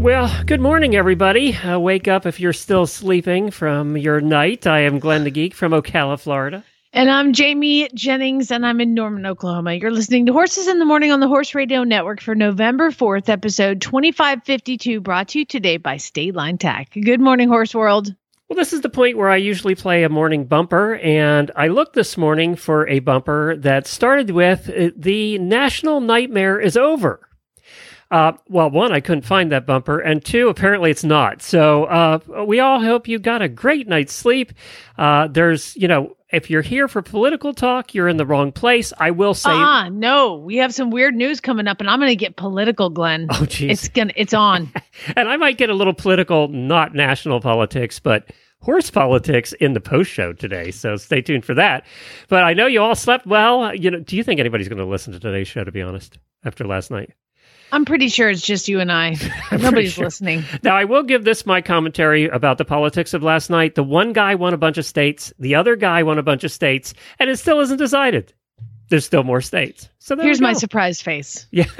Well, good morning, everybody. Uh, wake up if you're still sleeping from your night. I am Glenn the Geek from Ocala, Florida. And I'm Jamie Jennings, and I'm in Norman, Oklahoma. You're listening to Horses in the Morning on the Horse Radio Network for November 4th, episode 2552, brought to you today by State Line Tack. Good morning, Horse World. Well, this is the point where I usually play a morning bumper, and I looked this morning for a bumper that started with uh, The National Nightmare is Over. Uh, well, one, I couldn't find that bumper, and two, apparently it's not. So uh, we all hope you got a great night's sleep. Uh, there's, you know, if you're here for political talk, you're in the wrong place. I will say, Ah, no, we have some weird news coming up, and I'm going to get political, Glenn. oh, geez, It's gonna, it's on. and I might get a little political, not national politics, but horse politics in the post show today. So stay tuned for that. But I know you all slept well. You know, do you think anybody's going to listen to today's show? To be honest, after last night. I'm pretty sure it's just you and I. Nobody's sure. listening. Now, I will give this my commentary about the politics of last night. The one guy won a bunch of states, the other guy won a bunch of states, and it still isn't decided. There's still more states. So there Here's my surprise face. Yeah.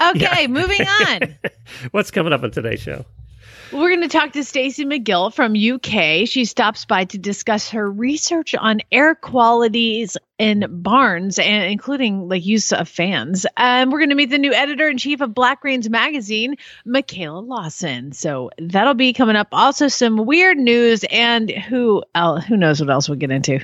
Okay, moving on. What's coming up on today's show? We're going to talk to Staci McGill from UK. She stops by to discuss her research on air qualities in barns and including like use of fans. And we're going to meet the new editor in chief of Black Reins magazine, Michaella Lawson. So that'll be coming up. Also some weird news and who el who knows what else we'll get into.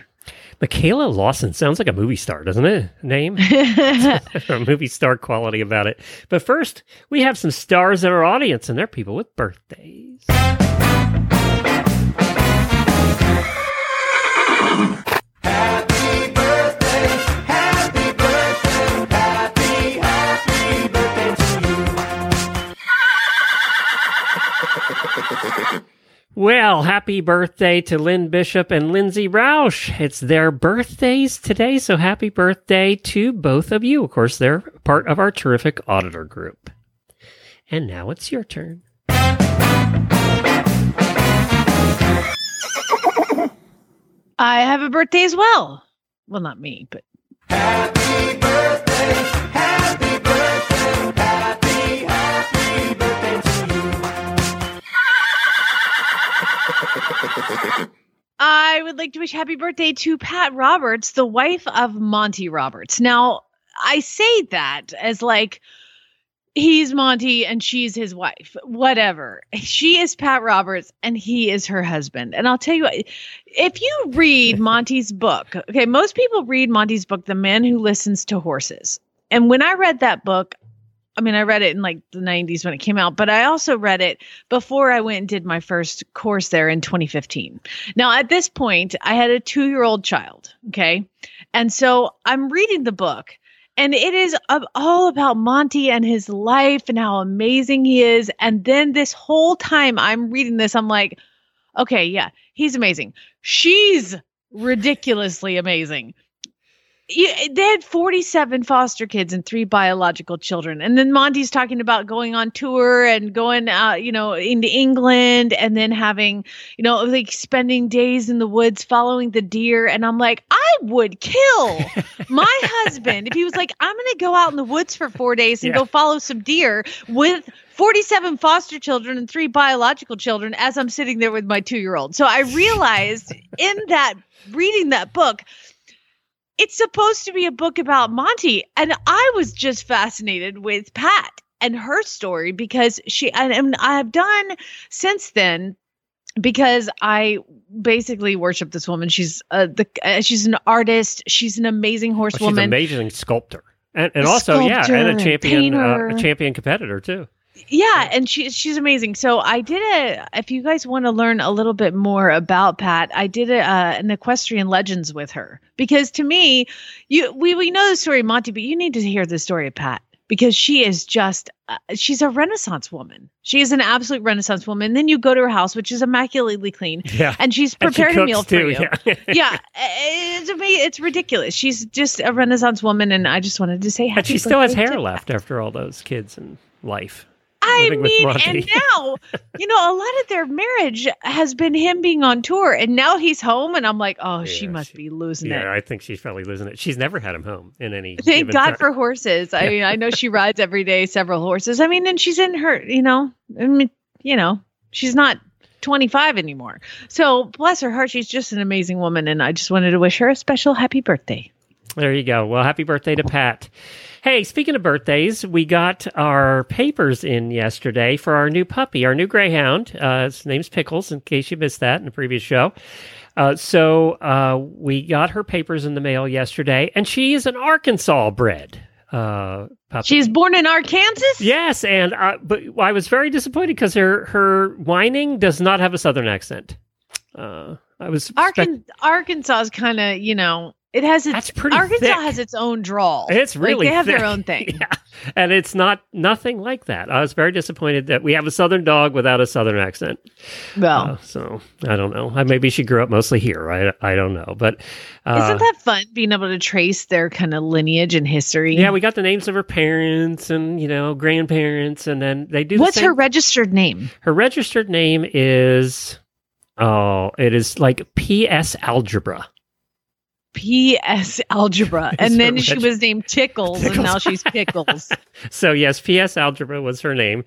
Michaella Lawson sounds like a movie star, doesn't it? Name? a movie star quality about it. But first, we have some stars in our audience, and they're people with birthdays. Well, happy birthday to Lynn Bishop and Lindsay Roush. It's their birthdays today, so happy birthday to both of you. Of course, they're part of our terrific auditor group. And now it's your turn. I have a birthday as well. Well, not me, but I would like to wish happy birthday to Pat Roberts, the wife of Monty Roberts. Now, I say that as like he's Monty and she's his wife. Whatever. She is Pat Roberts and he is her husband. And I'll tell you what, if you read Monty's book, okay, most people read Monty's book, The Man Who Listens to Horses. And when I read that book, I mean, I read it in like the 90s when it came out, but I also read it before I went and did my first course there in 2015. Now, at this point, I had a two year old child. Okay. And so I'm reading the book, and it is all about Monty and his life and how amazing he is. And then this whole time I'm reading this, I'm like, okay, yeah, he's amazing. She's ridiculously amazing. Yeah, they had 47 foster kids and three biological children. And then Monty's talking about going on tour and going uh, you know, into England and then having, you know, like spending days in the woods following the deer. And I'm like, I would kill my husband if he was like, I'm gonna go out in the woods for four days and Yeah. go follow some deer with 47 foster children and three biological children as I'm sitting there with my two year old. So I realized in that reading that book, it's supposed to be a book about Monty. And I was just fascinated with Pat and her story because she, and, I've done since then because I basically worship this woman. She's uh, the uh, she's an artist. She's an amazing Oh, she's an horsewoman. amazing sculptor. And, and A also, yeah, and a champion, uh, a champion competitor too. Yeah, and she she's amazing. So I did a. If you guys want to learn a little bit more about Pat, I did a, uh, an equestrian legends with her because to me, you we we know the story of Monty, but you need to hear the story of Pat. because she is just uh, she's a renaissance woman she is an absolute renaissance woman then you go to her house which is immaculately clean Yeah. and she's And she prepared a meal for you Yeah. yeah it's it's ridiculous she's just a renaissance woman and i just wanted to say happy and she still has hair left after all those kids and life. I mean, and now, you know, a lot of their marriage has been him being on tour, and now he's home, and I'm like, oh, she must she- be losing Yeah, it. I think she's probably losing it. She's never had him home in any. Thank God time. for horses. I mean, I know she rides every day several horses. I mean, and she's in her, you know, I mean, you know, she's not 25 anymore. So bless her heart, she's just an amazing woman, and I just wanted to wish her a special happy birthday. There you go. Well, happy birthday to Pat. Hey, speaking of birthdays, we got our papers in yesterday for our new puppy, our new greyhound. Uh, his name's Pickles, in case you missed that in the previous show. Uh, so uh, we got her papers in the mail yesterday, and she is an Arkansas bred uh, puppy. She's born in Arkansas. yes, and uh, but I was very disappointed because her her whining does not have a southern accent. Uh, I was expect- Arkan- Arkansas is kind of, you know, it has its That's pretty Arkansas thick. has its own drawl. It's Like, really they have thick. their own thing. Yeah. And it's not nothing like that. I was very disappointed that we have a southern dog without a southern accent. Well, Uh, so I don't know. I- Maybe she grew up mostly here. I I don't know. But uh, isn't that fun being able to trace their kind of lineage and history? yeah, we got the names of her parents and you know grandparents, and then they do. the What's same- her registered name? her registered name is oh, it is like P.S. Algebra. P.S. Algebra, and then she was named Tickles, and now she's Pickles. So yes, P.S. Algebra was her name,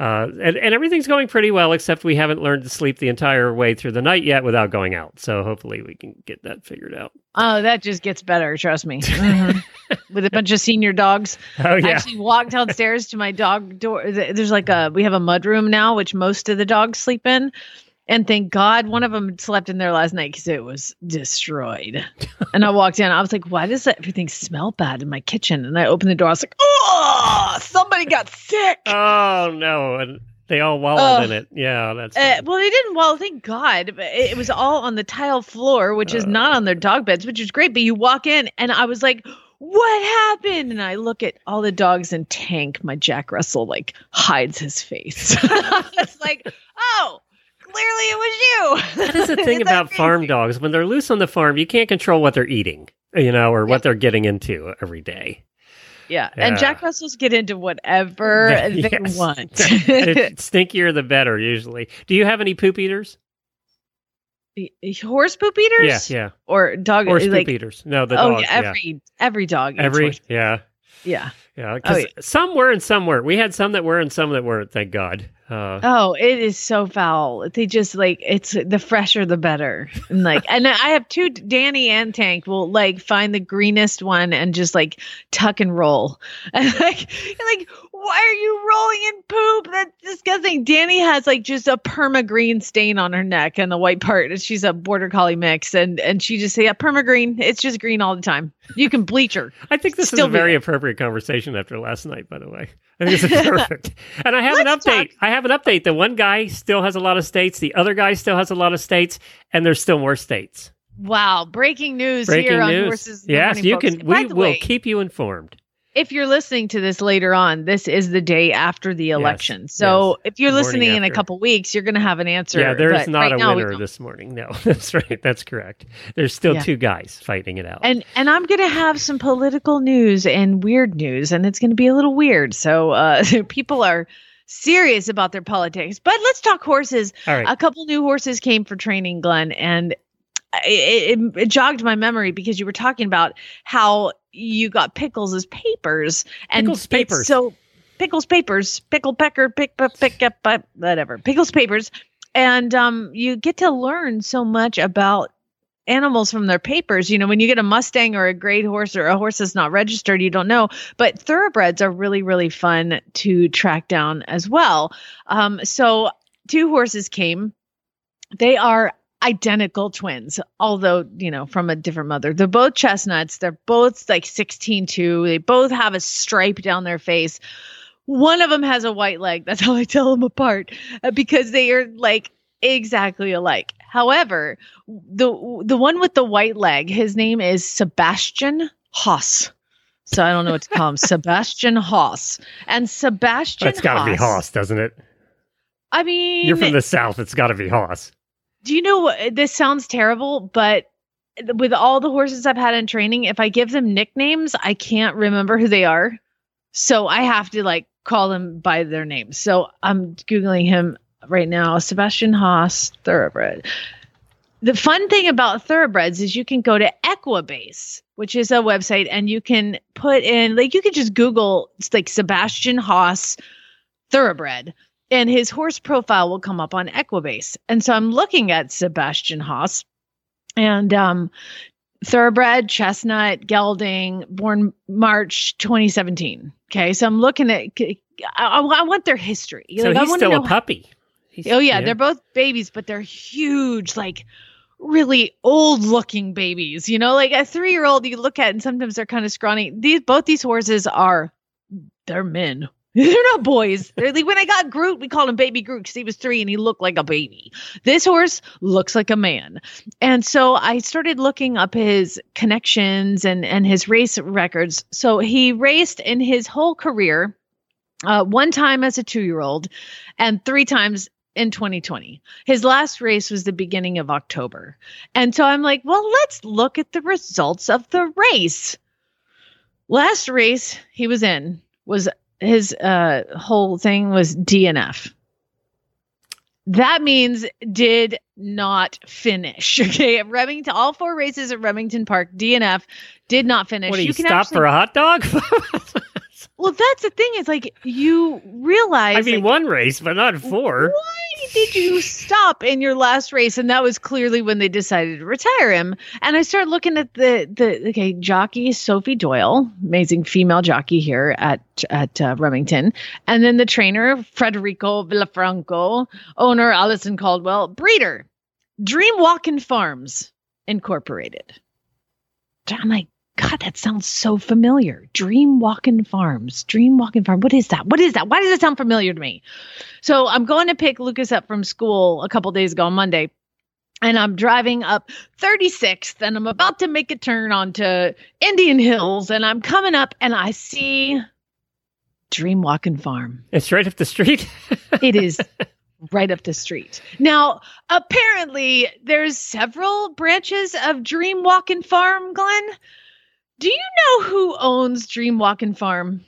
uh, and and everything's going pretty well, except we haven't learned to sleep the entire way through the night yet without going out. So hopefully we can get that figured out. oh, that just gets better. Trust me. Mhm. With a bunch of senior dogs, Oh I actually walked downstairs to my dog door. There's like a we have a mud room now, which most of the dogs sleep in. And thank God one of them slept in there last night because it was destroyed. and I walked in. I was like, why does everything smell bad in my kitchen? And I opened the door. I was like, oh, somebody got sick. oh no, and they all wallowed Ugh. in it. Yeah, that's Uh, well, they didn't. wallow. thank God. But it, it was all on the tile floor, which is Uh. not on their dog beds, which is great. But you walk in, and I was like, "What happened?" And I look at all the dogs, and Tank, my Jack Russell, like hides his face. it's like, oh, clearly it was you. that is the thing about farm dogs. When they're loose on the farm, you can't control what they're eating, you know, or what they're getting into every day. Yeah. and Yeah. Jack Russells get into whatever they Yes. want. It's stinkier the better, usually. Do you have any poop eaters? Horse poop eaters, Yeah, yeah. or dog Horse like. poop eaters. No, the oh dogs. yeah, yeah. every every dog. eats Every, horse- yeah. yeah. Yeah, because Oh, yeah. some were and some weren't. We had some that were and some that weren't. Thank God. Uh, Oh, it is so foul. They just like it's the fresher the better. And like and I have two Danny and Tank will like find the greenest one and just like tuck and roll. And like like why are you rolling in poop? That's disgusting. Danny has like just a perma green stain on her neck and the white part. She's a border collie mix and and she just say yeah, perma green. It's just green all the time. You can bleach her. I think this is Still a very appropriate conversation after last night. By the way, I think this is perfect. and I have an Let's update. talk- I have an update. The one guy still has a lot of states. The other guy still has a lot of states, and there's still more states. Wow, breaking news Breaking here on news. Horses. in the yes, you folks. can. By We will way, keep you informed. If you're listening to this later on, this is the day after the election. So if you're listening in a couple weeks, you're going to have an answer. yeah, there is not right a winner this morning. No, that's right. That's correct. There's still Yeah. two guys fighting it out. And and I'm going to have some political news and weird news, and it's going to be a little weird. So uh, people are serious about their politics. But let's talk horses. All right. A couple new horses came for training, Glenn, and it, it, it jogged my memory because you were talking about how you got Pickles as papers and Pickles papers. So Pickles papers, pickle pecker, pick pick pick up, uh, whatever. Pickles papers, and um, you get to learn so much about animals from their papers. You know, when you get a Mustang or a great horse or a horse that's not registered, you don't know. But thoroughbreds are really, really fun to track down as well. Um, so two horses came. They are identical twins, although, you know, from a different mother. They're both chestnuts. They're both like 16 2. They both have a stripe down their face. One of them has a white leg. That's how I tell them apart uh, because they are like exactly alike. However, the the one with the white leg, his name is Sebastian Haas. So I don't know what to call him. Sebastian Haas. And Sebastian It's got to be Haas. Haas, doesn't it? I mean, You're from the South. It's got to be Haas. Do you know? This sounds terrible, but with all the horses I've had in training, if I give them nicknames, I can't remember who they are. So I have to like call them by their names. So I'm Googling him right now Sebastian Haas, thoroughbred. The fun thing about thoroughbreds is you can go to Equibase, which is a website, and you can put in, like, you can just Google, it's like Sebastian Haas thoroughbred and his horse profile will come up on Equibase. And so I'm looking at Sebastian Haas and um thoroughbred chestnut gelding born March 2017. Okay, so I'm looking at I, I, want their history. So Like, I he's still know a puppy. He's- Oh yeah, they're both babies, but they're huge, like really old looking babies. You know, like a three year old you look at and sometimes they're kind of scrawny. These both these horses are they're men. They're not boys. They're like when I got Groot, we called him Baby Groot because he was three and he looked like a baby. This horse looks like a man. And so I started looking up his connections and and his race records. So he raced in his whole career, uh, one time as a two year old, and three times in 2020. His last race was the beginning of October. And so I'm like, well, let's look at the results of the race. Last race he was in was his uh whole thing was DNF. That means did not finish. Okay, at Remington, all four races at Remington Park, DNF did not finish. What do you, can stop actually- for a hot dog? well, that's the thing. Is like you realize. I mean, like, one race, but not four. why did you stop in your last race? And that was clearly when they decided to retire him. And I started looking at the the okay jockey Sophie Doyle, amazing female jockey here at at uh, Remington, and then the trainer Federico Villafranco, owner Allison Caldwell, breeder Dream Walking Farms Incorporated. I'm like. God, that sounds so familiar. Dream Walking Farms. Dream Walking Farm. What is that? What is that? Why does it sound familiar to me? So I'm going to pick Lucas up from school a couple days ago on Monday. And I'm driving up 36th and I'm about to make a turn onto Indian Hills. And I'm coming up and I see Dream Walking Farm. It's right up the street. It is right up the street. Now, apparently, there's several branches of Dream Walking Farm, Glenn. Do you know who owns Dream Walking Farm?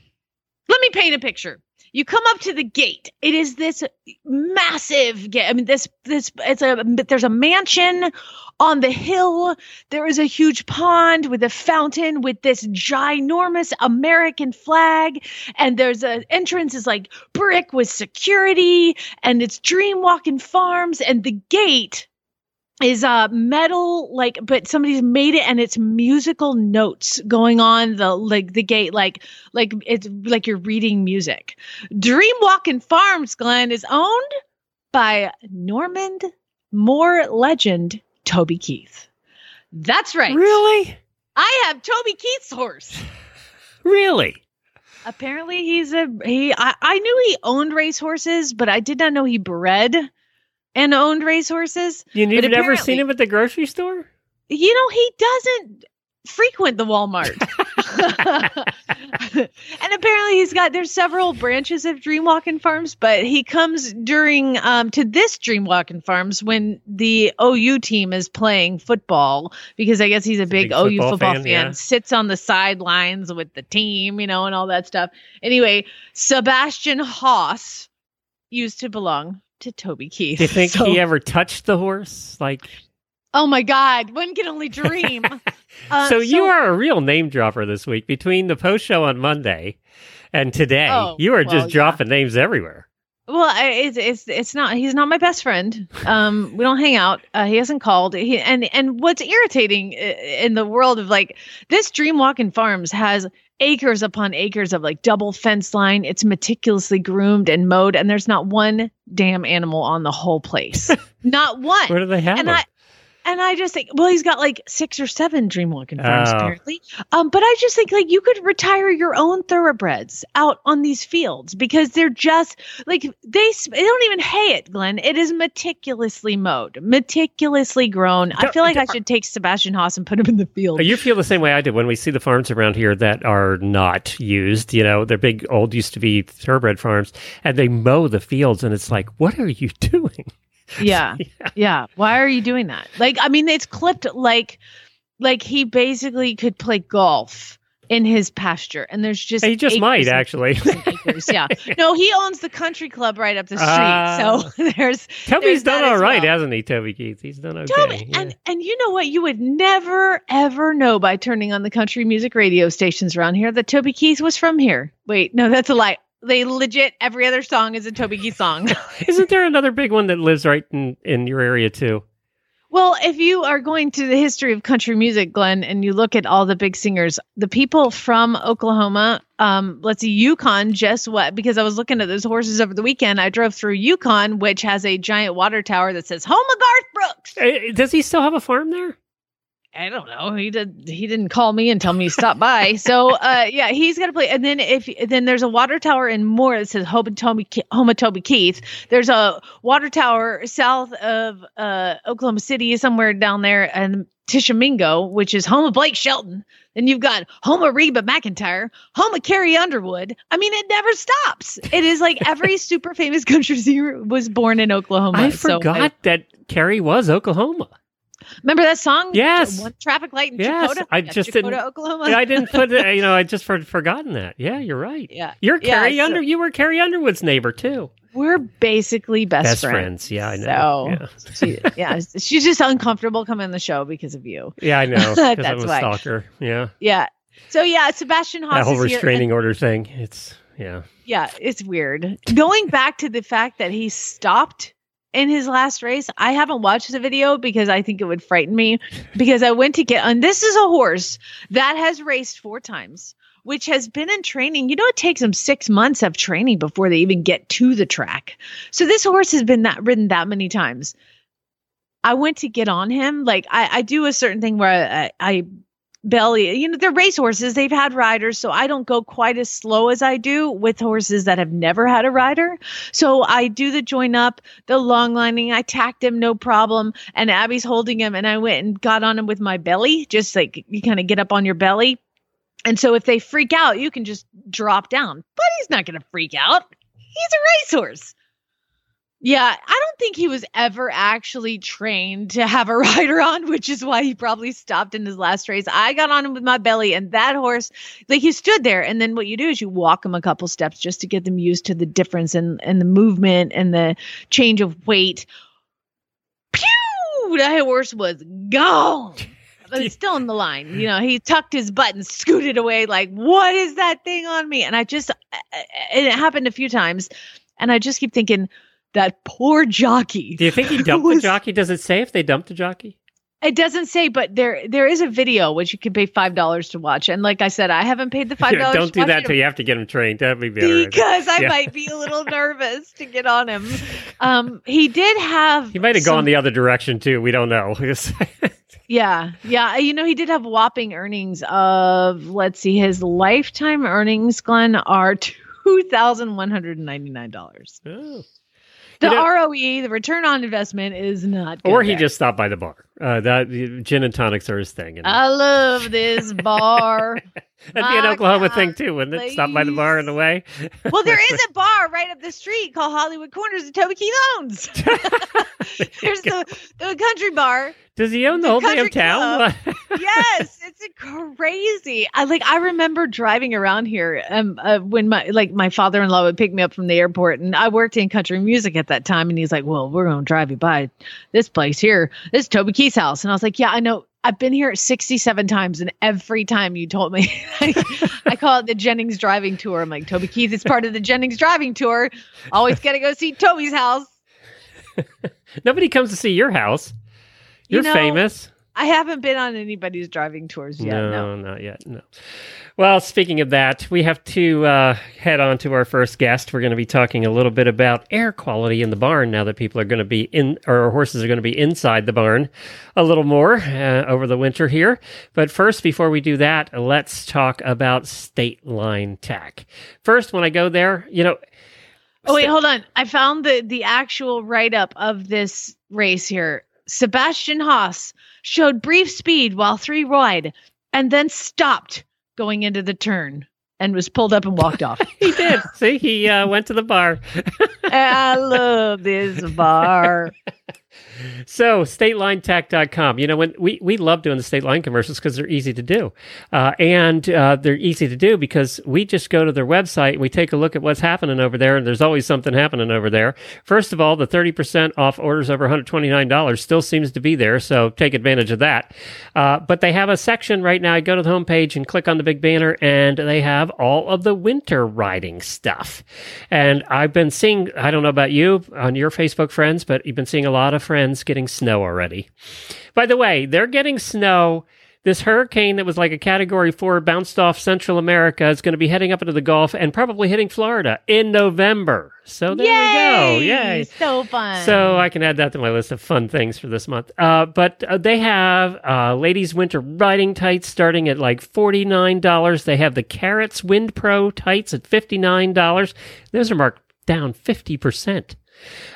Let me paint a picture. You come up to the gate. It is this massive gate. I mean, this this it's a there's a mansion on the hill. There is a huge pond with a fountain with this ginormous American flag, and there's a entrance is like brick with security, and it's Dream Walking Farms, and the gate is uh metal like but somebody's made it and it's musical notes going on the like the gate like like it's like you're reading music dream walking farms glenn is owned by normand moore legend toby keith that's right Really? i have toby keith's horse Really? apparently he's a he I, I knew he owned racehorses but i did not know he bred and owned racehorses You, you've never seen him at the grocery store? you know he doesn't frequent the walmart and apparently he's got there's several branches of dreamwalking farms but he comes during um to this dreamwalking farms when the ou team is playing football because i guess he's a big, big ou football football, fan, fan, yeah. sits on the sidelines with the team you know and all that stuff anyway sebastian haas used to belong to toby keith Do you think So- he ever touched the horse? Like, oh my god one can only dream Uh, so you are a real name dropper this week. Between the post show on Monday and today, Oh, you are well, just yeah. dropping names everywhere. Well, it's it's it's not. He's not my best friend. Um, we don't hang out. Uh, he hasn't called. He and and what's irritating in the world of like this Dream Walking Farms has acres upon acres of like double fence line. It's meticulously groomed and mowed, and there's not one damn animal on the whole place. not one. Where do they have and them? I and I just think, well, he's got like six or seven dream walking farms Oh. apparently. Um, but I just think like you could retire your own thoroughbreds out on these fields because they're just like they they don't even hay it, Glenn. It is meticulously mowed, meticulously grown. I Don't- feel like I should take Sebastian Haas and put him in the field. You feel the same way I did when we see the farms around here that are not used. You know, they're big, old, used to be thoroughbred farms, and they mow the fields, and it's like, what are you doing? Yeah. yeah. Why are you doing that? Like, I mean, it's clipped like, like he basically could play golf in his pasture, and there's just He just might actually. acres and acres. Yeah. No, he owns the country club right up the street. Ah. so there's Toby's there's done all right, well. hasn't he, Toby Keith? He's done okay. Toby, yeah. and and you know what? You would never ever know by turning on the country music radio stations around here that Toby Keith was from here. Wait, no, that's a lie. They legit every other song is a Toby Keith song. Isn't there another big one that lives right in, in your area too? Well, if you are going to the history of country music, Glenn, and you look at all the big singers, the people from Oklahoma, um, let's see, Yukon, just what? Because I was looking at those horses over the weekend. I drove through Yukon, which has a giant water tower that says "Home of Garth Brooks." Eh, Does he still have a farm there? I don't know. He did. He didn't call me and tell me to stop by. So, uh, yeah, he's got to play. And then if then there's a water tower in Moore that says Home of Toby, Ke- Toby Keith. There's a water tower south of uh, Oklahoma City, somewhere down there, and Tishomingo, which is home of Blake Shelton. Then you've got home of Reba McEntire, home of Carrie Underwood. I mean, it never stops. It is like every super famous country singer was born in Oklahoma. I So forgot that Carrie was Oklahoma. Remember that song? Yes. One traffic light in Yes, Checotah. I Yeah, just Checotah, didn't- Oklahoma. I didn't put it, you know, I just for, forgotten that. Yeah, you're right. Yeah. You're Yeah, Carrie so- Under. You were Carrie Underwood's neighbor too. We're basically best, Best friends. friends. Yeah, I know. So, she, yeah, she's just uncomfortable coming on the show because of you. Yeah, I know. Because I'm That's a why. stalker. Yeah, Yeah. So yeah, Sebastian Haas that whole restraining order thing. It's yeah. Yeah, it's weird. Going back to the fact that he stopped in his last race, I haven't watched the video because I think it would frighten me. Because I went to get, and this is a horse that has raced four times, which has been in training. You know, it takes them six months of training before they even get to the track. So this horse has been that ridden that many times. I went to get on him. Like I, I do a certain thing where I, I belly you know they're race horses. They've had riders so i don't go quite as slow as i do with horses that have never had a rider. So i do the join up the long lining. I tacked him no problem. And abby's holding him and i went and got on him with my belly just like you kind of get up on your belly. And so if they freak out you can just drop down. But he's not going to freak out. He's a racehorse yeah, I don't think he was ever actually trained to have a rider on, which is why he probably stopped in his last race. I got on him with my belly, and that horse, like he stood there, and then what you do is you walk him a couple steps just to get them used to the difference and in the movement and the change of weight. Pew! That horse was gone. But he's still in the line. You know, he tucked his butt and scooted away, like, what is that thing on me? And I just, uh, uh, and it happened a few times. And I just keep thinking, that poor jockey. Do you think he dumped the jockey? Does it say if they dumped the jockey? It doesn't say, but there there is a video which you can pay five dollars to watch. And like I said, I haven't paid the five dollars. don't do that till you have to get him trained. That'd be better. because I Yeah. might be a little nervous to get on him. Um, he did have. He might have some- gone the other direction too. We don't know. Yeah, yeah. You know, he did have whopping earnings of let's see, his lifetime earnings, Glenn, are two thousand one hundred and ninety nine dollars. Oh. The You know- ROE, the return on investment, is not. Good Or he there. just stopped by the bar. Uh, that gin and tonics are his thing. And I love this bar. that'd be an Oklahoma God, thing too, wouldn't it? Stop by the bar on the way. well, there is a bar right up the street called Hollywood Corners that Toby Keith owns. There's the, the country bar. Does he own the The whole damn town? Yes, it's crazy. I like. I remember driving around here um, uh, when my like my father in law would pick me up from the airport, and I worked in country music at that time, and he's like, "Well, we're gonna drive you by this place here. This is Toby House," and I was like, "Yeah, I know." I've been here 67 times, and every time you told me, I call it the Jennings driving tour. I'm like, Toby Keith is part of the Jennings driving tour. Always got to go see Toby's house. Nobody comes to see your house. You You're know, famous. I haven't been on anybody's driving tours yet. No, not yet. No. Well, speaking of that, we have to uh, head on to our first guest. We're going to be talking a little bit about air quality in the barn now that people are going to be in, or our horses are going to be inside the barn a little more uh, over the winter here. But first, before we do that, let's talk about state line tack. First, when I go there, you know. Oh wait, hold on. I found the the actual write up of this race here. Sebastian Haas showed brief speed while three wide, and then stopped going into the turn and was pulled up and walked off. he did. See, he uh, went to the bar. I love this bar. So, statelinetack.com. You know, when we, we love doing the state line commercials because they're easy to do. Uh, and uh, they're easy to do because we just go to their website and we take a look at what's happening over there. And there's always something happening over there. First of all, the 30% off orders over $129 still seems to be there. So, take advantage of that. Uh, but they have a section right now. I go to the homepage and click on the big banner, and they have all of the winter riding stuff. And I've been seeing, I don't know about you on your Facebook friends, but you've been seeing a lot of friends getting snow already. By the way, they're getting snow. This hurricane that was like a category four bounced off Central America is going to be heading up into the Gulf and probably hitting Florida in November. So there Yay! we go. Yay. So fun. So I can add that to my list of fun things for this month. Uh, but uh, they have uh, ladies' winter riding tights starting at like $49. They have the Kerrits Wind Pro tights at $59. Those are marked down 50%.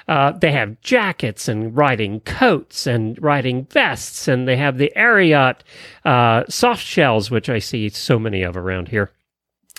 Uh, they have jackets and riding coats and riding vests, and they have the Ariat uh, soft shells, which I see so many of around here.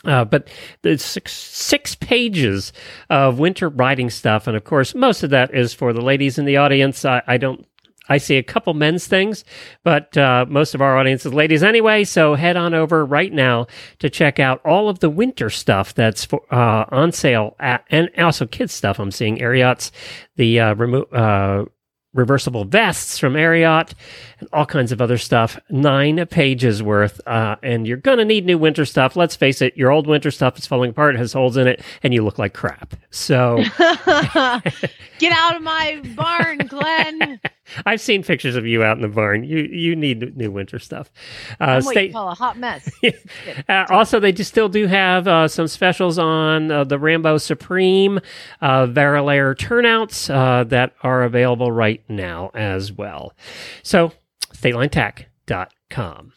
Uh, but there's six, six pages of winter riding stuff, and of course, most of that is for the ladies in the audience. I, I don't I see a couple men's things, but uh, most of our audience is ladies anyway. So head on over right now to check out all of the winter stuff that's for, uh, on sale, at, and also kids stuff. I'm seeing Ariat's the uh, remo- uh, reversible vests from Ariat, and all kinds of other stuff. Nine pages worth, uh, and you're gonna need new winter stuff. Let's face it, your old winter stuff is falling apart, has holes in it, and you look like crap. So get out of my barn, Glenn. I've seen pictures of you out in the barn. You you need new winter stuff. Uh, I'm what you call a hot mess. uh, also, they just still do have uh, some specials on uh, the Rambo Supreme uh, Varilayer turnouts uh, that are available right now as well. So, statelinetack.com.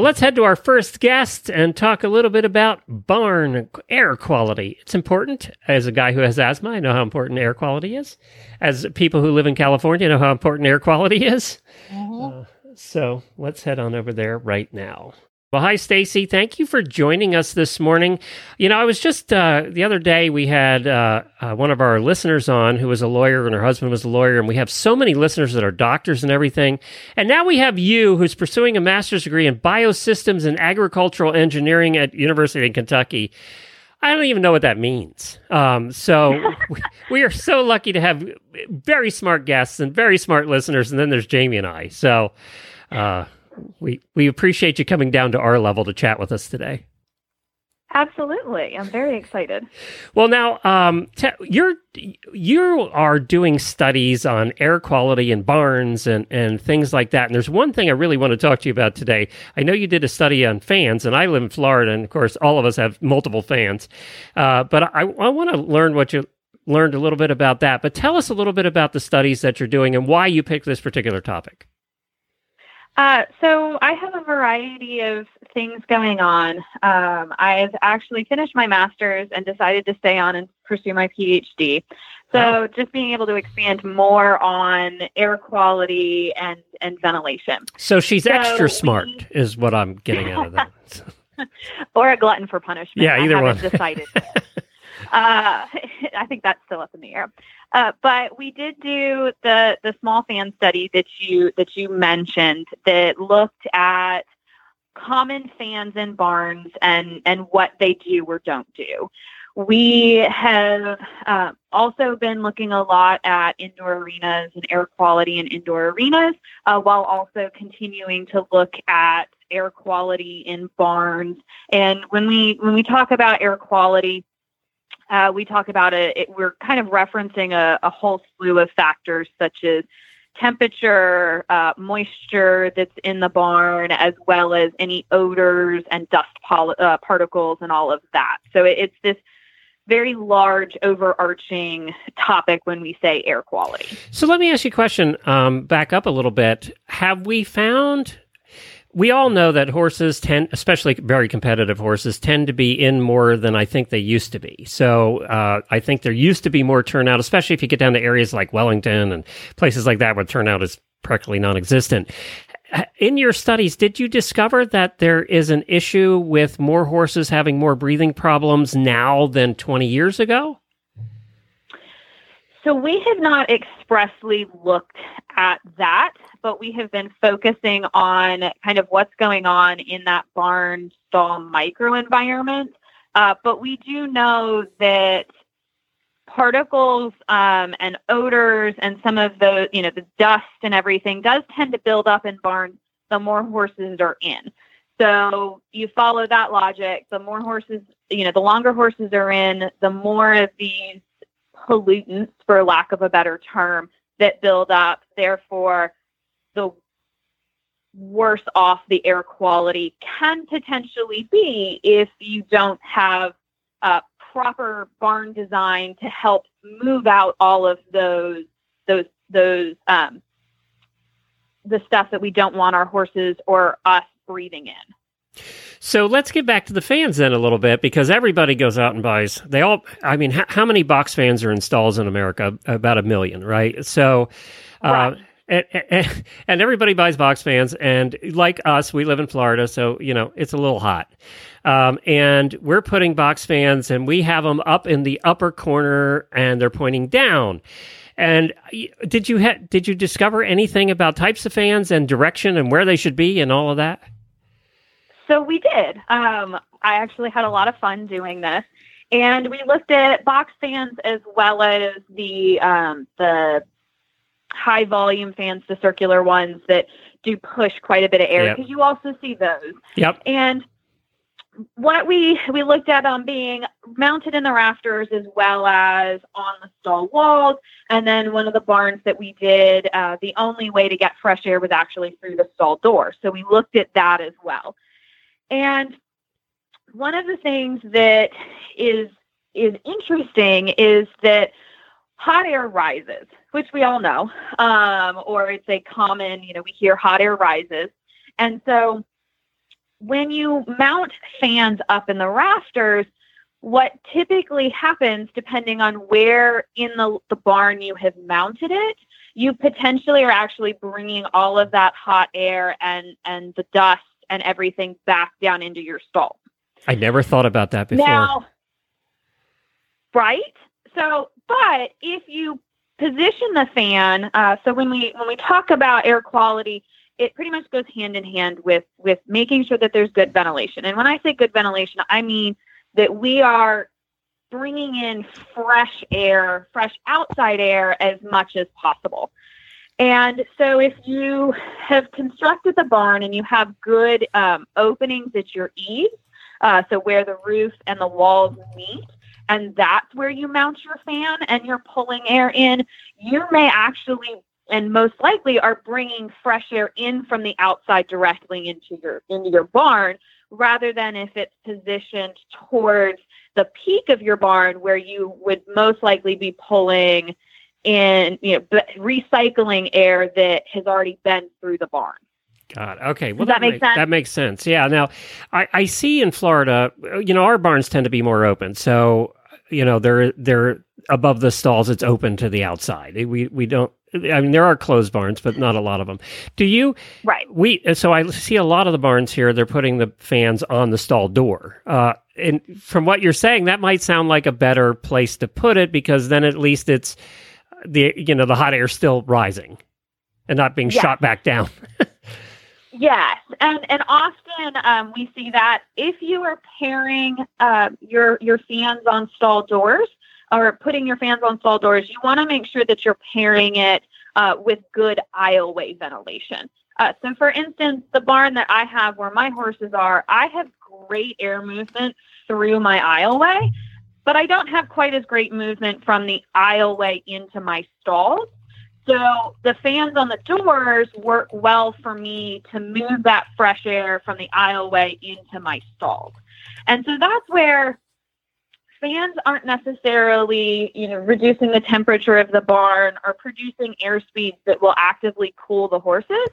Well, let's head to our first guest and talk a little bit about barn air quality. It's important. As a guy who has asthma, I know how important air quality is. As people who live in California know how important air quality is. Mm-hmm. Uh, so let's head on over there right now. Well, hi, Staci. Thank you for joining us this morning. You know, I was just uh, the other day we had uh, uh, one of our listeners on who was a lawyer and her husband was a lawyer, and we have so many listeners that are doctors and everything. And now we have you who's pursuing a master's degree in biosystems and agricultural engineering at University of Kentucky. I don't even know what that means. Um, so we, we, are so lucky to have very smart guests and very smart listeners, and then there's Jamie and I. So. We we appreciate you coming down to our level to chat with us today. Absolutely, I'm very excited. Well, now um, te- you're you are doing studies on air quality in barns and and things like that. And there's one thing I really want to talk to you about today. I know you did a study on fans, and I live in Florida, and of course, all of us have multiple fans. Uh, but I, I want to learn what you learned a little bit about that. But tell us a little bit about the studies that you're doing and why you picked this particular topic. Uh, so I have a variety of things going on. Um, I've actually finished my master's and decided to stay on and pursue my PhD. So just being able to expand more on air quality and, and ventilation. So she's so extra smart, is what I'm getting out of that. or a glutton for punishment. Yeah, either I one. decided. Uh, I think that's still up in the air. Uh, but we did do the the small fan study that you that you mentioned that looked at common fans in barns and and what they do or don't do. We have uh, also been looking a lot at indoor arenas and air quality in indoor arenas, uh, while also continuing to look at air quality in barns. And when we when we talk about air quality, uh, we talk about it, it, we're kind of referencing a, a, whole slew of factors such as temperature, uh, moisture that's in the barn, as well as any odors and dust pol- uh, particles and all of that. So it, it's this very large, overarching topic when we say air quality. So let me ask you a question. Um, back up a little bit. Have we found? We all know that horses tend, especially very competitive horses, tend to be in more than I think they used to be. So uh, I think there used to be more turnout, especially if you get down to areas like Wellington and places like that where turnout is practically non-existent. In your studies, did you discover that there is an issue with more horses having more breathing problems now than 20 years ago? So we have not expressly looked at that, but we have been focusing on kind of what's going on in that barn stall microenvironment. Uh, but we do know that particles um, and odors and some of the, you know, the dust and everything does tend to build up in barns the more horses are in. So you follow that logic. The more horses, you know, the longer horses are in, the more of these pollutants, for lack of a better term, that build up. Therefore, the worse off the air quality can potentially be if you don't have a proper barn design to help move out all of those those those um, the stuff that we don't want our horses or us breathing in. So let's get back to the fans then a little bit because everybody goes out and buys. They all, I mean, h- how many box fans are in stalls in America? About a million, right? So, uh, Right. and, and, and everybody buys box fans. And like us, we live in Florida, so you know it's a little hot. Um, and we're putting box fans, and we have them up in the upper corner, and they're pointing down. And did you ha- did you discover anything about types of fans and direction and where they should be and all of that? So we did. Um, I actually had a lot of fun doing this, and we looked at box fans as well as the um, the high volume fans, the circular ones that do push quite a bit of air Yep. because you also see those. Yep. And what we we looked at on being mounted in the rafters as well as on the stall walls, and then one of the barns that we did, uh, the only way to get fresh air was actually through the stall door. So we looked at that as well. And one of the things that is is interesting is that hot air rises, which we all know, um, or it's a common, you know, we hear hot air rises, and so when you mount fans up in the rafters, what typically happens, depending on where in the, the barn you have mounted it, you potentially are actually bringing all of that hot air and and the dust and everything back down into your stall. I never thought about that before. Now, right? So, but if you position the fan, uh, so when we when we talk about air quality, it pretty much goes hand in hand with with making sure that there's good ventilation. And when I say good ventilation, I mean that we are bringing in fresh air, fresh outside air as much as possible. And so, if you have constructed the barn and you have good um, openings at your eaves, uh, so where the roof and the walls meet, and that's where you mount your fan and you're pulling air in, you may actually and most likely are bringing fresh air in from the outside directly into your into your barn rather than if it's positioned towards the peak of your barn where you would most likely be pulling in you know b- recycling air that has already been through the barn God. Okay. Well, Does that make makes, sense? That makes sense. Yeah. Now, I, I see in Florida, you know, our barns tend to be more open. So, you know, they're they're above the stalls. It's open to the outside. We we don't. I mean, there are closed barns, but not a lot of them. Do you? right We so I see a lot of the barns here. They're putting the fans on the stall door. Uh, and from what you're saying, that might sound like a better place to put it because then at least it's the you know the hot air still rising and not being Yes. shot back down. Yes, and and often um, we see that if you are pairing uh, your your fans on stall doors or putting your fans on stall doors, you want to make sure that you're pairing it uh, with good aisleway ventilation. Uh, so, for instance, the barn that I have where my horses are, I have great air movement through my aisleway, but I don't have quite as great movement from the aisleway into my stalls. So the fans on the doors work well for me to move that fresh air from the aisleway into my stalls. And so that's where fans aren't necessarily, you know, reducing the temperature of the barn or producing air speeds that will actively cool the horses,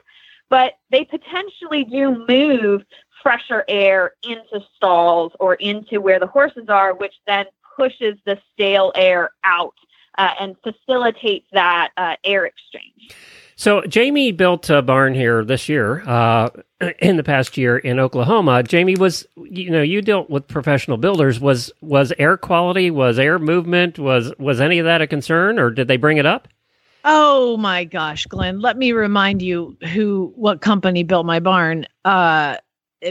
but they potentially do move fresher air into stalls or into where the horses are, which then pushes the stale air out uh, and facilitates that uh, air exchange. So Jamie built a barn here this year, uh, in the past year in Oklahoma. Jamie was, you know, you dealt with professional builders. Was was air quality, was air movement, was was any of that a concern, or did they bring it up? Oh my gosh, Glenn! Let me remind you who, what company built my barn. Uh,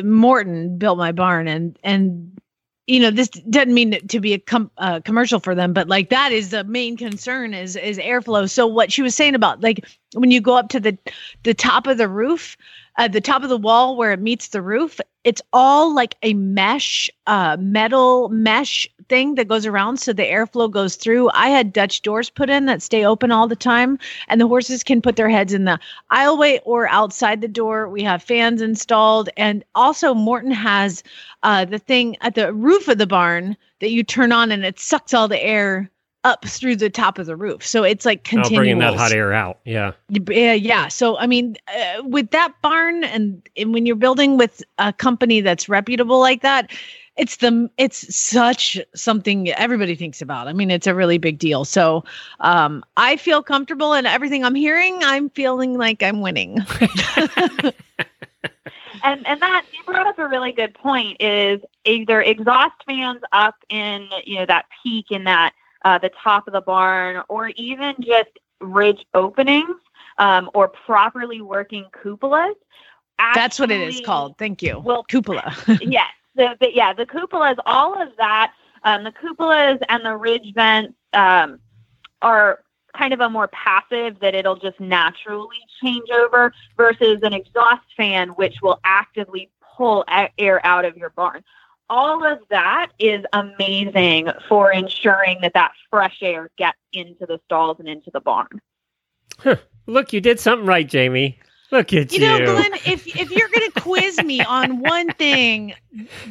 Morton built my barn, and and you know this doesn't mean to be a com- uh, commercial for them but like that is the main concern is is airflow. So what she was saying about like when you go up to the the top of the roof at the top of the wall where it meets the roof it's all like a mesh uh metal mesh thing that goes around so the airflow goes through. I had dutch doors put in that stay open all the time and the horses can put their heads in the aisleway or outside the door. We have fans installed and also morton has uh the thing at the roof of the barn that you turn on and it sucks all the air up through the top of the roof. So it's like Oh, bringing that hot air out. Yeah. Yeah, yeah. So I mean, uh, with that barn, and, and when you're building with a company that's reputable like that, it's the it's such something everybody thinks about. I mean, it's a really big deal. So um, I feel comfortable, and everything I'm hearing, I'm feeling like I'm winning. and and that you brought up a really good point is either exhaust fans up in you know that peak in that uh, the top of the barn or even just ridge openings um, or properly working cupolas That's what it is called. Thank you. Well, Cupola. yes. The, the, yeah, the cupolas, all of that, um, the cupolas and the ridge vents um, are kind of a more passive that it'll just naturally change over versus an exhaust fan, which will actively pull air out of your barn. All of that is amazing for ensuring that that fresh air gets into the stalls and into the barn. Look, you did something right, Jamie. Look at you. You know, Glenn, if if you're going to quiz me on one thing,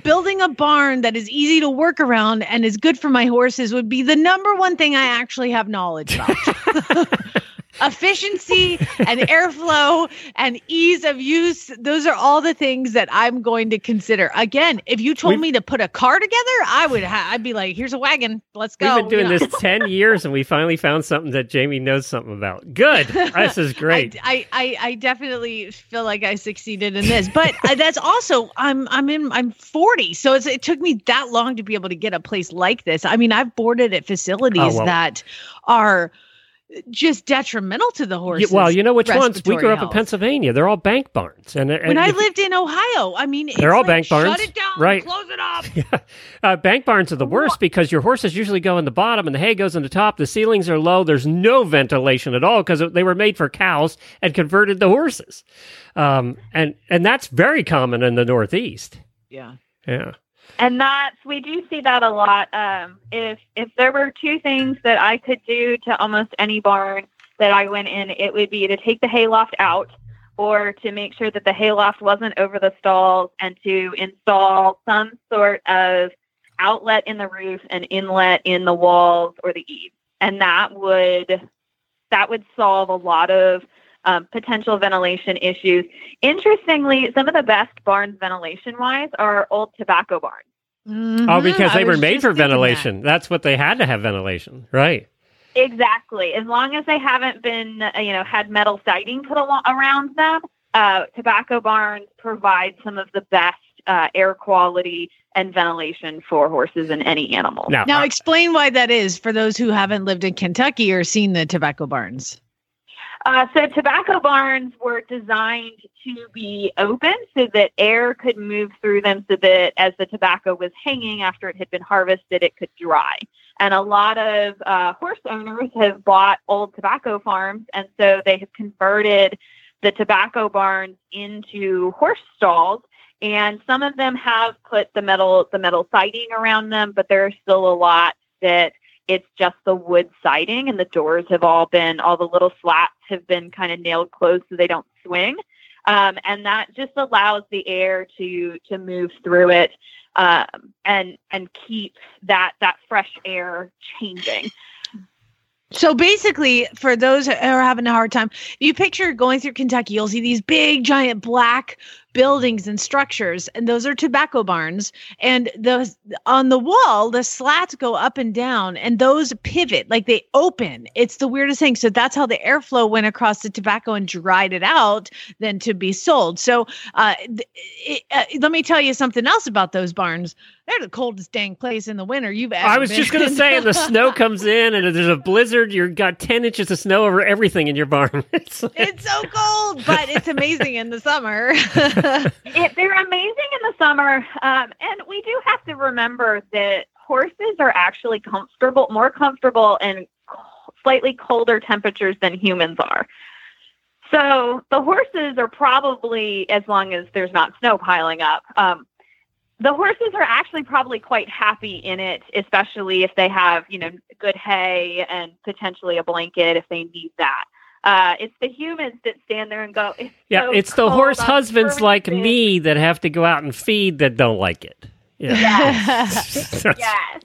building a barn that is easy to work around and is good for my horses would be the number one thing I actually have knowledge about. Efficiency and airflow and ease of use, those are all the things that I'm going to consider. Again, if you told We've- me to put a car together, I would ha- I'd be like, here's a wagon. Let's go. We've been doing you know? this 10 years and we finally found something that Jamie knows something about. Good. This is great. I, I, I definitely feel like I succeeded in this, but uh, that's also I'm I'm in I'm 40, so it's, it took me that long to be able to get a place like this. I mean, I've boarded at facilities Oh, well. that are just detrimental to the horses. well, you know which ones? We grew up in. Pennsylvania. They're all bank barns. And, and When I lived in Ohio, I mean, They're all like, bank barns, Shut it down, right. Close it up. Yeah. Uh, bank barns are the worst because your horses usually go in the bottom and the hay goes in the top. The ceilings are low. There's no ventilation at all because they were made for cows and converted to horses. Um, and, and that's very common in the Northeast. Yeah. Yeah. And that's we do see that a lot um, if if there were two things that i could do to almost any barn that i went in it would be to take the hayloft out or to make sure that the hayloft wasn't over the stalls and to install some sort of outlet in the roof and inlet in the walls or the eaves. And that would that would solve a lot of um, potential ventilation issues Interestingly, some of the best barns ventilation wise are old tobacco barns. Oh, because they I were made for thinking that. ventilation. That's what they had to have ventilation. Right. Exactly. As long as they haven't been, uh, you know, had metal siding put al- around them, uh, tobacco barns provide some of the best uh, air quality and ventilation for horses and any animal. Now, Now, uh, explain why that is for those who haven't lived in Kentucky or seen the tobacco barns. Uh, so tobacco barns were designed to be open so that air could move through them so that as the tobacco was hanging after it had been harvested, it could dry. And a lot of uh, horse owners have bought old tobacco farms, and so they have converted the tobacco barns into horse stalls. And some of them have put the metal the metal siding around them, but there are still a lot that it's just the wood siding and the doors have all been all the little slats have been kind of nailed closed so they don't swing. Um, and that just allows the air to to move through it um, and and keep that that fresh air changing. So basically, for those who are having a hard time, you picture going through Kentucky, you'll see these big, giant black buildings and structures, and those are tobacco barns. And those on the wall, the slats go up and down, and those pivot like they open. It's the weirdest thing. So that's how the airflow went across the tobacco and dried it out, then to be sold. So uh, it, uh, let me tell you something else about those barns. They're the coldest dang place in the winter you've ever. I was just going to say, the snow comes in and there's a blizzard. You've got 10 inches of snow over everything in your barn. It's like- it's so cold, but it's amazing in the summer. It, they're amazing in the summer, um, and we do have to remember that horses are actually comfortable, more comfortable in slightly colder temperatures than humans are. So the horses are probably, as long as there's not snow piling up, um, the horses are actually probably quite happy in it, especially if they have, you know, good hay and potentially a blanket if they need that. Uh, it's the humans that stand there and go. It's yeah, so it's the horse husbands like me that have to go out and feed that don't like it. Yeah. Yes. yes.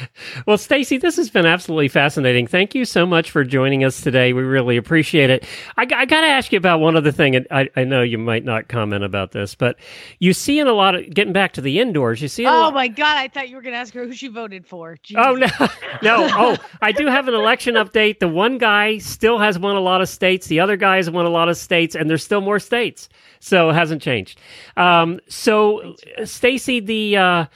well, Staci, this has been absolutely fascinating. Thank you so much for joining us today. We really appreciate it. I, I got to ask you about one other thing. and I, I know you might not comment about this, but you see in a lot of getting back to the indoors. You see. Oh lot, my god! I thought you were going to ask her who she voted for. Oh no, no! Oh, I do have an election update. The one guy still has won a lot of states. The other guy has won a lot of states, and there's still more states, so it hasn't changed. Um, so, Staci, the uh,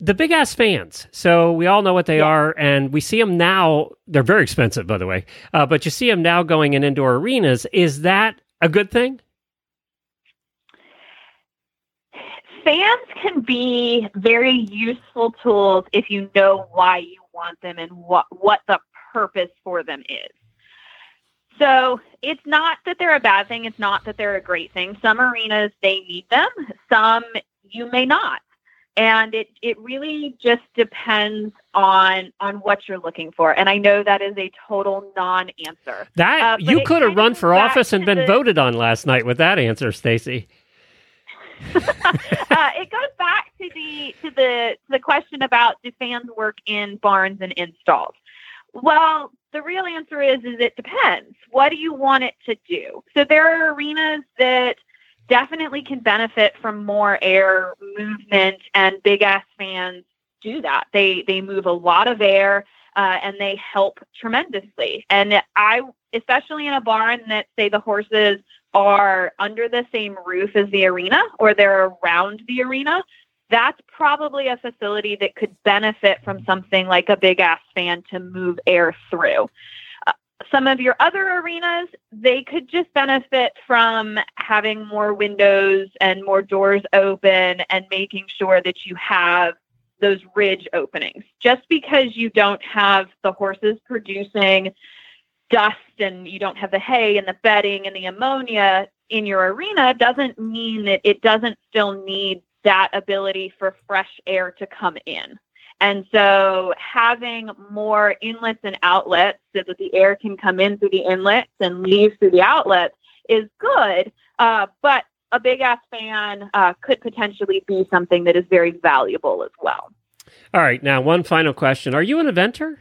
the big ass fans. So we all know what they are, and we see them now. They're very expensive, by the way, uh, but you see them now going in indoor arenas. Is that a good thing? Fans can be very useful tools if you know why you want them and what what the purpose for them is. So it's not that they're a bad thing. It's not that they're a great thing. Some arenas they need them. Some you may not. And it, it really just depends on on what you're looking for. And I know that is a total non-answer. That Uh, you could have run for office and been the- voted on last night with that answer, Staci. uh, it goes back to the to the to the question about do fans work in barns and installs? Well, the real answer is is it depends. What do you want it to do? So there are arenas that definitely can benefit from more air movement, and big ass fans do that. They they move a lot of air. Uh, and they help tremendously. And I, especially in a barn that say the horses are under the same roof as the arena or they're around the arena, that's probably a facility that could benefit from something like a big ass fan to move air through. Some of your other arenas, they could just benefit from having more windows and more doors open and making sure that you have those ridge openings. Just because you don't have the horses producing dust and you don't have the hay and the bedding and the ammonia in your arena doesn't mean that it doesn't still need that ability for fresh air to come in. And so having more inlets and outlets so that the air can come in through the inlets and leave through the outlets is good. Uh, but a big ass fan uh, could potentially be something that is very valuable as well. All right, now one final question: Are you an eventer?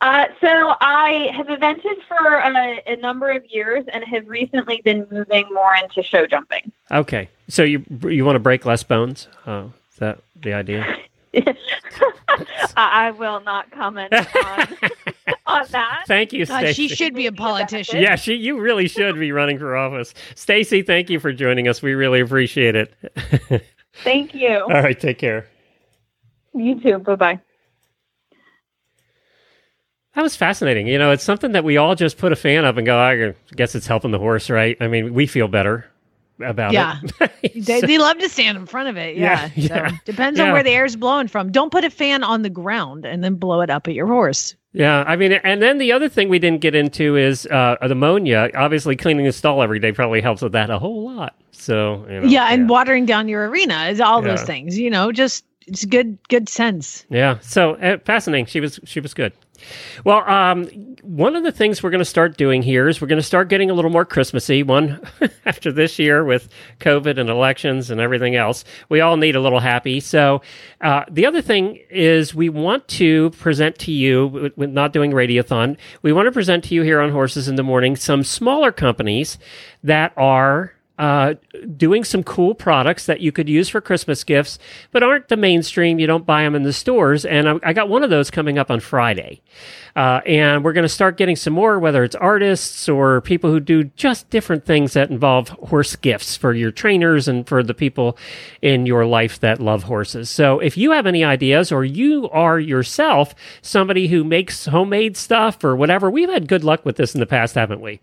Uh, so I have evented for a, a number of years and have recently been moving more into show jumping. Okay, so you you want to break less bones? Oh, is that the idea? I I will not comment on, on that. Thank you, God, Staci. she should be a politician. Yeah, she. You really should be running for office, Staci. Thank you for joining us. We really appreciate it. Thank you. All right, take care. You too. Bye bye. That was fascinating. You know, it's something that we all just put a fan up and go. I guess it's helping the horse, right? I mean, we feel better about Yeah. it. They, they love to stand in front of it. Yeah. Yeah, So, yeah. depends on where the air's blowing from. Don't put a fan on the ground and then blow it up at your horse. Yeah, I mean, and then the other thing we didn't get into is uh, ammonia. Obviously, cleaning the stall every day probably helps with that a whole lot. So, you know, yeah, and watering down your arena is all those things. You know, just it's good good sense. Yeah. So uh, fascinating. She was she was good. Well, um, one of the things we're going to start doing here is we're going to start getting a little more Christmassy. One after this year with COVID and elections and everything else, we all need a little happy. So uh, the other thing is we want to present to you, with, not doing radiothon, we want to present to you here on Horses in the Morning some smaller companies that are uh, doing some cool products that you could use for Christmas gifts, but aren't the mainstream. You don't buy them in the stores. And I, I got one of those coming up on Friday. Uh, and we're going to start getting some more, whether it's artists or people who do just different things that involve horse gifts for your trainers and for the people in your life that love horses. So if you have any ideas or you are yourself somebody who makes homemade stuff or whatever, we've had good luck with this in the past, haven't we?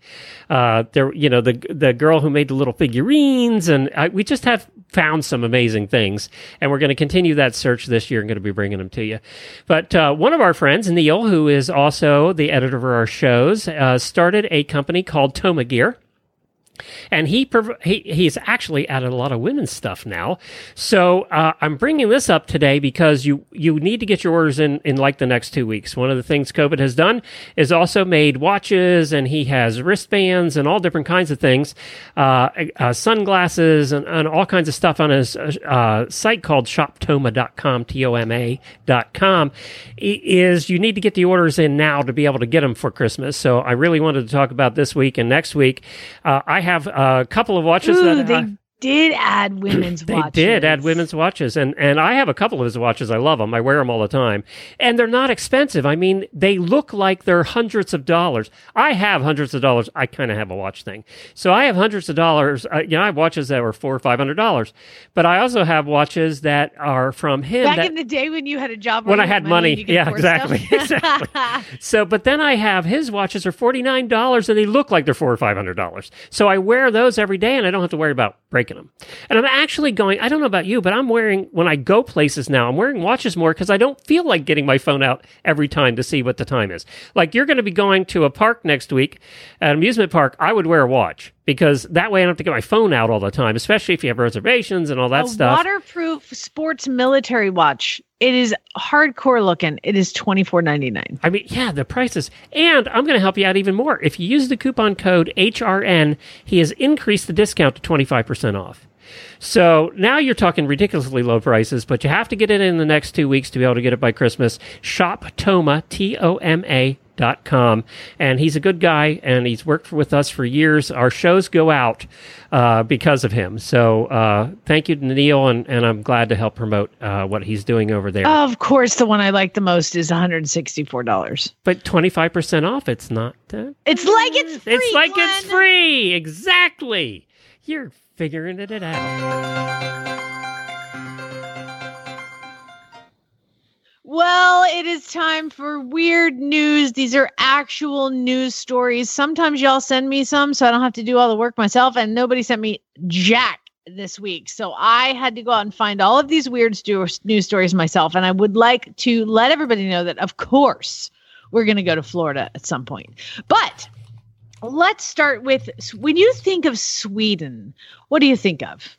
Uh, there, you know, the the girl who made the little figurines, and I, we just have found some amazing things, and we're going to continue that search this year and going to be bringing them to you. But uh, one of our friends, Neil, who is also the editor of our shows, uh, started a company called Toma Gear and he, he he's actually added a lot of women's stuff now. So uh, I'm bringing this up today because you you need to get your orders in in like the next two weeks. One of the things COVID has done is also made watches, and he has wristbands and all different kinds of things, uh, uh, sunglasses, and, and all kinds of stuff on his uh, site called shoptoma.com t o m a dot com. Is you need to get the orders in now to be able to get them for Christmas. So I really wanted to talk about this week and next week. Uh, I have a couple of watches Ooh, that they did add women's they watches. did add women's watches, and and I have a couple of his watches. I love them. I wear them all the time, and they're not expensive. I mean, they look like they're hundreds of dollars. I have hundreds of dollars. I kind of have a watch thing, so I have hundreds of dollars. Uh, you know, I have watches that were four or five hundred dollars, but I also have watches that are from him. Back that, in the day when you had a job, When I had money. could Yeah, exactly, exactly. So, but then I have his watches are forty nine dollars, and they look like they're four or five hundred dollars. So I wear those every day, and I don't have to worry about breaking them. And I'm actually going. I don't know about you, but I'm wearing when I go places now. I'm wearing watches more because I don't feel like getting my phone out every time to see what the time is. Like you're going to be going to a park next week, an amusement park. I would wear a watch because that way I don't have to get my phone out all the time, especially if you have reservations and all that a stuff. waterproof sports military watch. It is hardcore looking. It is twenty four ninety nine. I mean, yeah, the prices. And I'm going to help you out even more. If you use the coupon code HRN, he has increased the discount to 25% off. So now you're talking ridiculously low prices, but you have to get it in the next two weeks to be able to get it by Christmas. Shop Toma, T O M A com. And he's a good guy and he's worked with us for years. Our shows go out uh, because of him. So uh, thank you to Neil, and, and I'm glad to help promote uh, what he's doing over there. Of course, the one I like the most is one hundred sixty four dollars. but 25% off, it's not that It's like it's free. It's like it's free. Exactly. You're figuring it out. Well, it is time for weird news. These are actual news stories. Sometimes y'all send me some so I don't have to do all the work myself, and nobody sent me jack this week. So I had to go out and find all of these weird stu- news stories myself. And I would like to let everybody know that, of course, we're going to go to Florida at some point. But let's start with when you think of Sweden, what do you think of?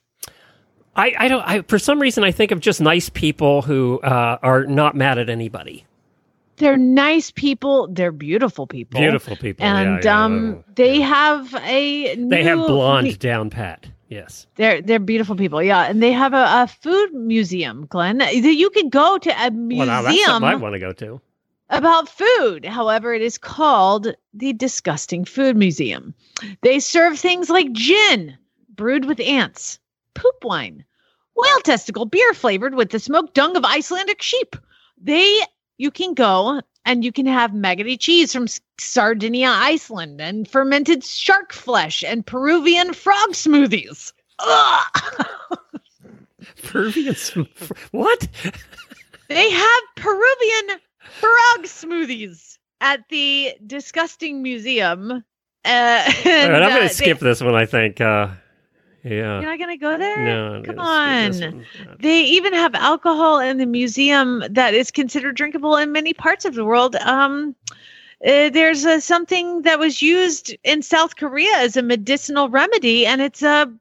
I, I don't. I, for some reason, I think of just nice people who uh, are not mad at anybody. They're nice people. They're beautiful people. Beautiful people. and yeah, um, they have a they have new- blonde down pat. Yes. They're they're beautiful people, yeah, and they have a, a food museum, Glenn. that You could go to a Well, that's museum something I want to go to. about food. However, it is called the Disgusting Food Museum. They serve things like gin brewed with ants, poop wine, whale testicle beer flavored with the smoked dung of Icelandic sheep. They you can go and you can have maggoty cheese from Sardinia, Iceland, and fermented shark flesh and Peruvian frog smoothies. Peruvian. sm- What? They have Peruvian frog smoothies at the disgusting museum. Uh, and, right, I'm uh, going they- to skip this one. I think. Uh, You're not gonna go there? No. Come on. They even have alcohol in the museum that is considered drinkable in many parts of the world. Um, uh, there's a, something that was used in South Korea as a medicinal remedy, and it's a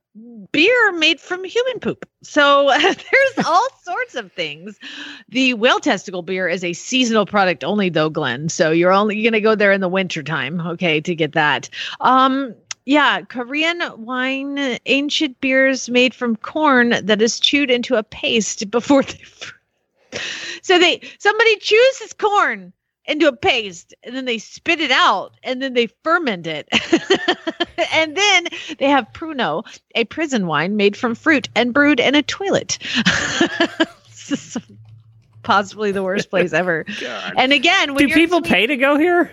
beer made from human poop. So there's all sorts of things. The whale testicle beer is a seasonal product only, though, Glenn. So you're only going to go there in the wintertime, okay, to get that. Um, yeah, Korean wine, ancient beers made from corn that is chewed into a paste before they. So they somebody chews this corn into a paste and then they spit it out and then they ferment it. and then they have Pruno, a prison wine made from fruit and brewed in a toilet. this is possibly the worst place ever. And again, when Do people sweet- pay to go here?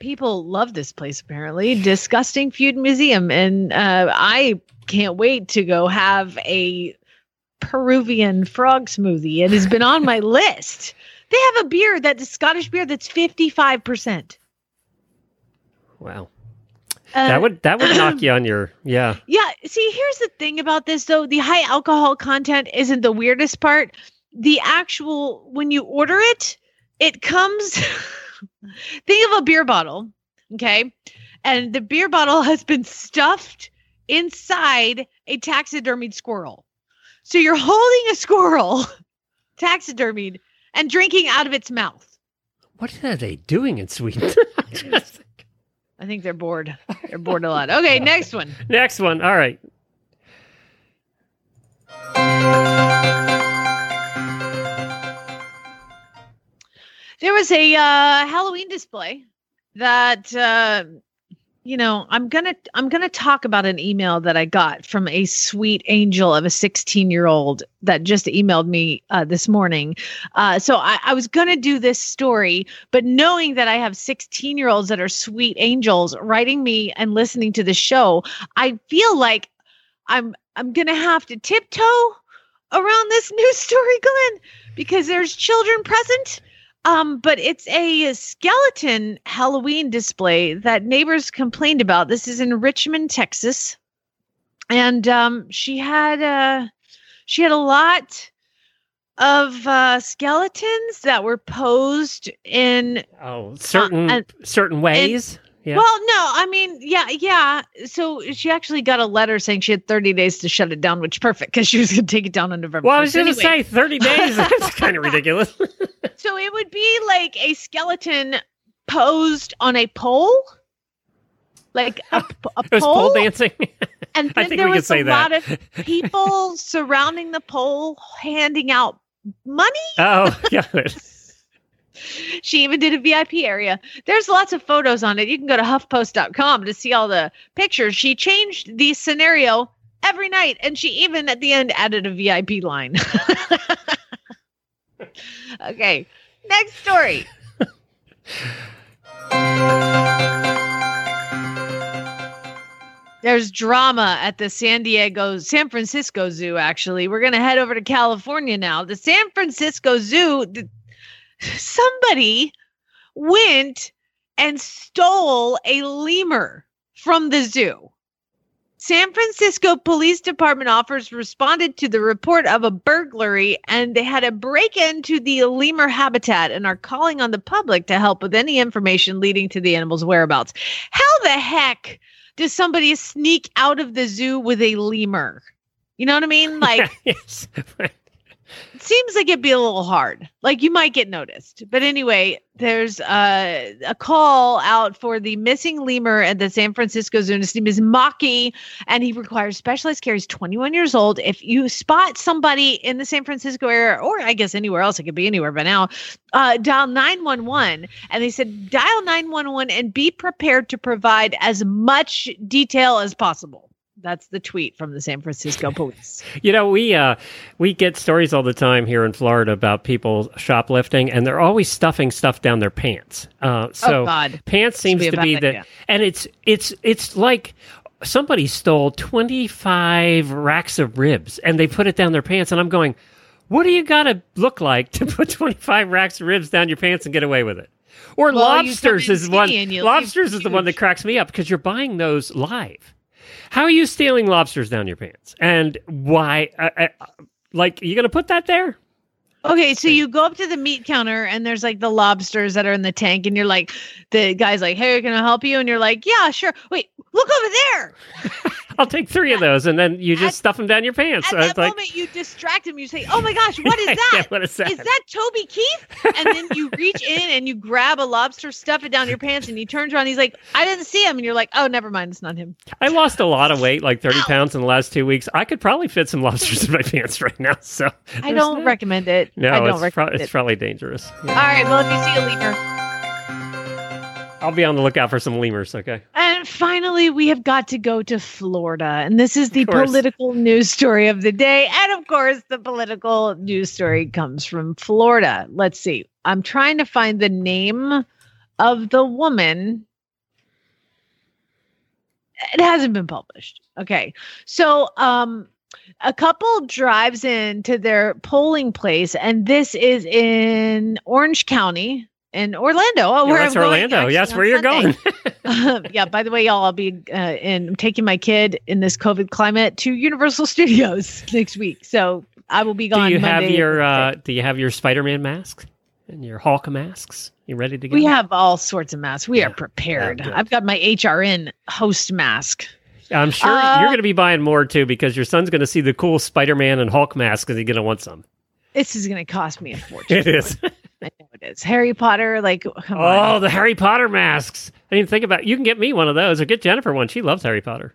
People love this place apparently. Disgusting food museum. And uh, i can't wait to go have a peruvian frog smoothie. It has been on my list. They have a beer that's scottish beer that's 55% Wow. uh, that would that would knock you on your yeah. yeah. See here's the thing about this though. The high alcohol content isn't the weirdest part. The actual when you order it it comes think of a beer bottle okay and the beer bottle has been stuffed inside a taxidermied squirrel so you're holding a squirrel taxidermied and drinking out of its mouth What are they doing in Sweden? I think they're bored they're bored a lot okay next one Next one. All right. There was a uh, Halloween display that uh, you know I'm gonna I'm gonna talk about an email that I got from a sweet angel of a 16 year old that just emailed me uh, this morning. Uh, so I, I was gonna do this story, but knowing that I have 16 year olds that are sweet angels writing me and listening to the show, I feel like I'm I'm gonna have to tiptoe around this news story, Glenn, because there's children present. Um, but it's a skeleton Halloween display that neighbors complained about. This is in Richmond, Texas, and um, she had uh, she had a lot of uh, skeletons that were posed in Oh, certain and- certain ways. Yeah. well, no, I mean, yeah, yeah. So she actually got a letter saying she had 30 days to shut it down, which perfect because she was going to take it down on November. well, I was going to Anyway, say 30 days. That's kind of ridiculous. so it would be like a skeleton posed on a pole, like a, was pole pole, dancing. and I then think there we was say a that. lot of people surrounding the pole, handing out money. oh, got it. She even did a VIP area. There's lots of photos on it. You can go to huffpost.com to see all the pictures. She changed the scenario every night, and she even at the end added a VIP line. okay, next story. There's drama at the San Diego, San Francisco Zoo, actually. We're going to head over to California now. The San Francisco Zoo, somebody went and stole a lemur from the zoo. San Francisco Police Department officers responded to the report of a burglary and they had a break into the lemur habitat and are calling on the public to help with any information leading to the animal's whereabouts. How the heck does somebody sneak out of the zoo with a lemur? You know what I mean? Like, yes. It seems like it'd be a little hard. Like you might get noticed. But anyway, there's a call out for the missing lemur at the San Francisco Zoo. His name is Maki, and he requires specialized care. He's 21 years old. If you spot somebody in the San Francisco area, or I guess anywhere else, it could be anywhere by now, uh, dial 911. And they said dial 911 and be prepared to provide as much detail as possible. That's the tweet from the San Francisco police. You know, we uh, we get stories all the time here in Florida about people shoplifting, and they're always stuffing stuff down their pants. Uh, so oh, God. pants seems be to be the, idea. and it's it's it's like somebody stole twenty five racks of ribs, and they put it down their pants, and I'm going, what do you got to look like to put twenty five racks of ribs down your pants and get away with it? Or Well, lobsters is one. skinny and you Lobsters is the one that cracks me up because you're buying those live. How are you stealing lobsters down your pants? And why? Uh, uh, like, you going to put that there? Okay, so you go up to the meat counter and there's like the lobsters that are in the tank, and you're like, the guy's like, "Hey, can I help you?" And you're like, "Yeah, sure." Wait, look over there. I'll take three of those, and then you just At- stuff them down your pants. At So that it's like, moment, you distract him. You say, "Oh my gosh, what is Yeah, that? what is that? Is that Toby Keith?" And then you reach in and you grab a lobster, stuff it down your pants, and he turns around. He's like, "I didn't see him," and you're like, "Oh, never mind, it's not him." I lost a lot of weight, like 30 Ow. pounds in the last two weeks. I could probably fit some lobsters in my pants right now. So I don't that. recommend it. No, I don't it's, pro- recommend it's probably dangerous. All right, well, if you see a lemur. I'll be on the lookout for some lemurs. Okay. And finally, we have got to go to Florida. And this is the political news story of the day. And of course, the political news story comes from Florida. Let's see. I'm trying to find the name of the woman. It hasn't been published. Okay. So, um, a couple drives in to their polling place, and this is in Orange County in Orlando. Oh, Yeah, where that's I'm going Orlando. actually Yes, where you're Sunday. going. yeah. By the way, y'all, I'll be uh, in I'm taking my kid in this COVID climate to Universal Studios next week. So I will be gone. do you have Monday, your uh, Do you have your Spider-Man mask and your Hulk masks? You ready to go? We have all sorts of masks. We Yeah. are prepared. I've got my HRN host mask. I'm sure Uh, you're going to be buying more too because your son's going to see the cool Spider-Man and Hulk masks and he's going to want some. This is going to cost me a fortune. It is. I know it is. Harry Potter, like, come oh, on. the Harry Potter masks. I didn't think about. You can get me one of those or get Jennifer one. She loves Harry Potter.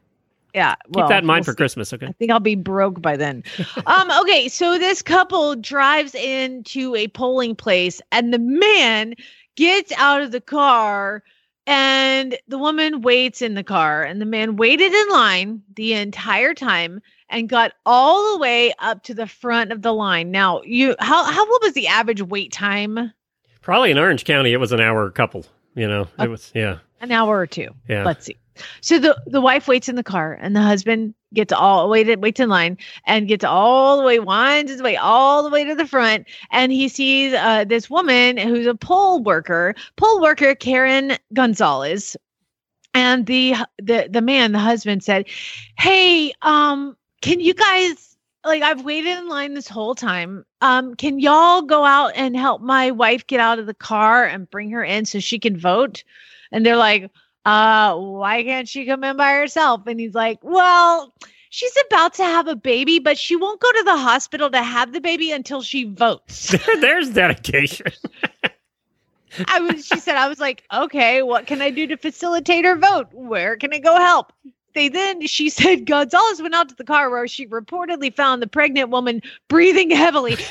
Yeah. Keep well, that in mind we'll for see. Christmas. Okay. I think I'll be broke by then. um, okay, so this couple drives into a polling place and the man gets out of the car and the woman waits in the car and the man waited in line the entire time and got all the way up to the front of the line. Now, you how how what was the average wait time? Probably in Orange County, it was an hour a couple. You know, Okay. it was yeah, An hour or two. yeah. Let's see. So the the wife waits in the car, and the husband gets all waited waits in line and gets all the way winds his way all the way to the front, and he sees uh, this woman who's a poll worker, poll worker Karen Gonzalez, and the the the man, the husband said, "Hey, um, can you guys?" Like I've waited in line this whole time. Um, can y'all go out and help my wife get out of the car and bring her in so she can vote? And they're like, uh, why can't she come in by herself? And he's like, well, she's about to have a baby, but she won't go to the hospital to have the baby until she votes. There's dedication. I was, she said, I was like, okay, what can I do to facilitate her vote? Where can I go help? They then, she said, Gonzalez went out to the car where she reportedly found the pregnant woman breathing heavily.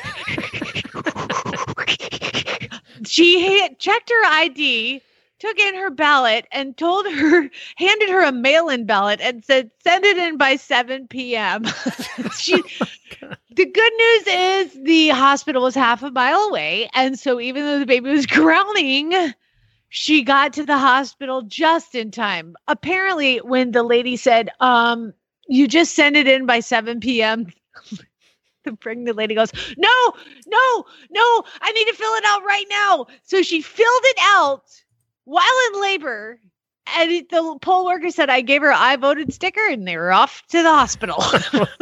she had checked her ID, took in her ballot, and told her, handed her a mail in ballot and said, send it in by 7 p.m. she, the good news is the hospital was half a mile away. And so even though the baby was crowning, she got to the hospital just in time. Apparently, when the lady said, um, you just send it in by 7 p.m. The pregnant lady goes, No, no, no, I need to fill it out right now. So she filled it out while in labor. And the poll worker said, I gave her I voted sticker and they were off to the hospital.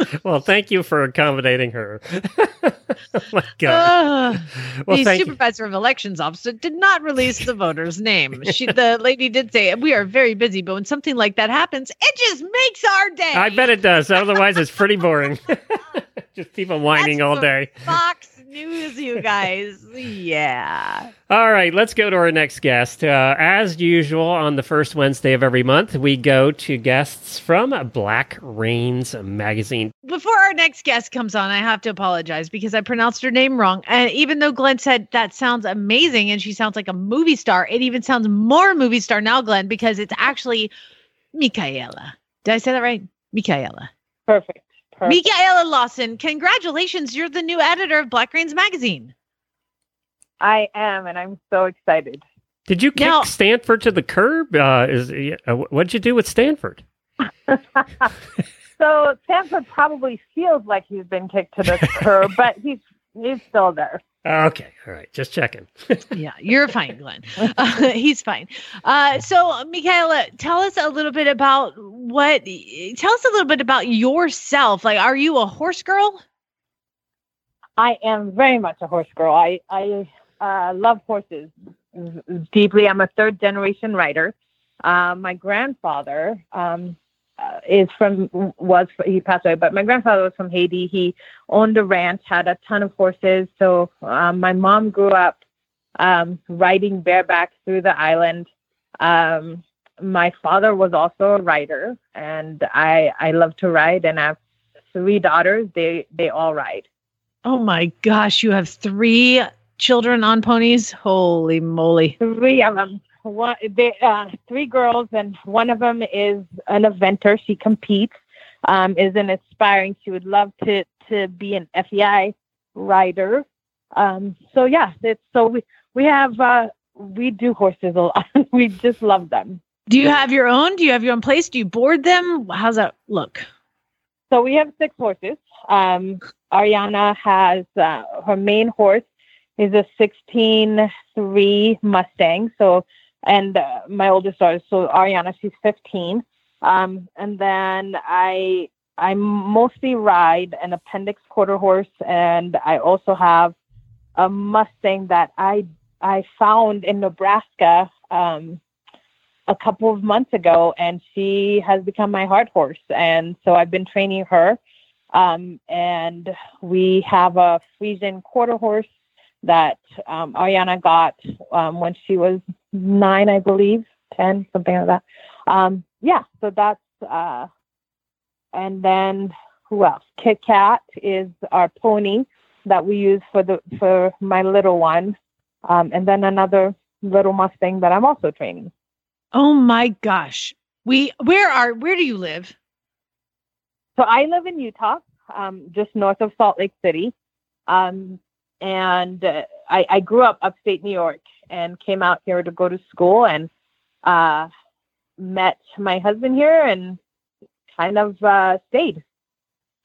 well, thank you for accommodating her. oh my God. Ugh. Well, the thank you. supervisor of elections officer did not release the voter's name. She, the lady did say, "We are very busy, but when something like that happens, it just makes our day." I bet it does. Otherwise, it's pretty boring. Just people whining That's all day. Fox News, you guys. Yeah. All right, let's go to our next guest. Uh, as usual, on the first Wednesday of every month, we go to guests from Black Reins magazine. Before our next guest comes on, I have to apologize because I pronounced her name wrong. And even though Glenn said that sounds amazing and she sounds like a movie star, it even sounds more movie star now, Glenn, because it's actually Michaella. Did I say that right? Michaella. Perfect. Perfect. Michaella Lawson, congratulations. You're the new editor of Black Reins Magazine. I am, and I'm so excited. Did you kick Now- Stanford to the curb? Uh, is uh, what'd you do with Stanford? So Stanford probably feels like he's been kicked to the curb, but he's he's still there. Okay, all right, just checking. Yeah, you're fine, Glenn. Uh, he's fine. Uh, so, Michaella, tell us a little bit about what, tell us a little bit about yourself. Like, are you a horse girl? I am very much a horse girl. I I uh, love horses deeply. I'm a third generation rider. Uh, my grandfather um, is from was he passed away, but my grandfather was from Haiti. He owned a ranch, had a ton of horses. So um, my mom grew up um, riding bareback through the island. Um, my father was also a rider, and I I love to ride, and I have three daughters. They they all ride. Oh my gosh, you have three children on ponies. Holy moly! Three of them. One, they, uh, three girls, and one of them is an eventer. She competes, um, is an aspiring. She would love to to be an FEI rider. Um, so yeah, it's so we we have uh, we do horses a lot. we just love them. Do you have your own? Do you have your own place? Do you board them? How's that look? So we have six horses. Um, Ariana has uh, her main horse is a 16-3 Mustang. So, and uh, my oldest daughter, so Ariana, she's 15. Um, and then I I mostly ride an appendix quarter horse, and I also have a Mustang that I I found in Nebraska um, a couple of months ago, and she has become my heart horse. And so I've been training her. Um, and we have a Friesian quarter horse that um, Ariana got um, when she was nine, I believe, 10, something like that. Um, yeah, so that's, uh, and then who else? Kit Kat is our pony that we use for the for my little one, um, and then another little Mustang that I'm also training. Oh my gosh. We where are where do you live? So I live in Utah, um, just north of Salt Lake City. Um, and uh, I, I grew up upstate New York and came out here to go to school and uh, met my husband here and kind of uh, stayed.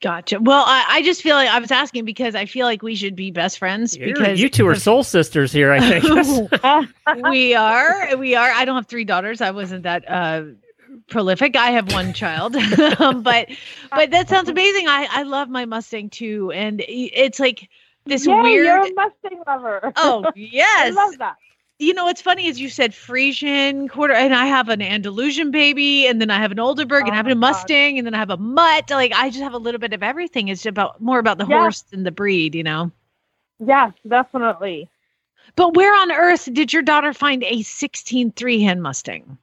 Gotcha. Well, I, I just feel like I was asking because I feel like we should be best friends You're- because you two are soul sisters here, I think. we are. We are. I don't have three daughters. I wasn't that uh, prolific. I have one child, um, but but that sounds amazing. I I love my Mustang too, and it's like this yeah, weird. You're a Mustang lover. Oh yes, I love that. you know what's funny is you said Friesian quarter, and I have an Andalusian baby, and then I have an Oldenburg, and I have Oh a my God. Mustang, and then I have a mutt. Like I just have a little bit of everything. It's about more about the Yeah. horse than the breed, you know. Yes, definitely. But where on earth did your daughter find a 16 three hand Mustang?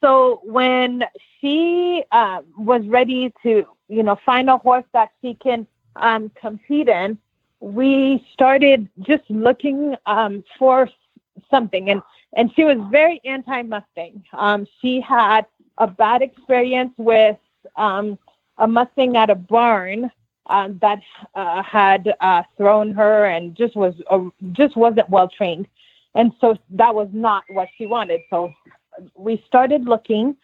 So when she uh, was ready to, you know, find a horse that she can um, compete in, we started just looking um, for something, and and she was very anti Mustang. Um, she had a bad experience with um, a Mustang at a barn um, that uh, had uh, thrown her and just was uh, just wasn't well trained, and so that was not what she wanted. So we started looking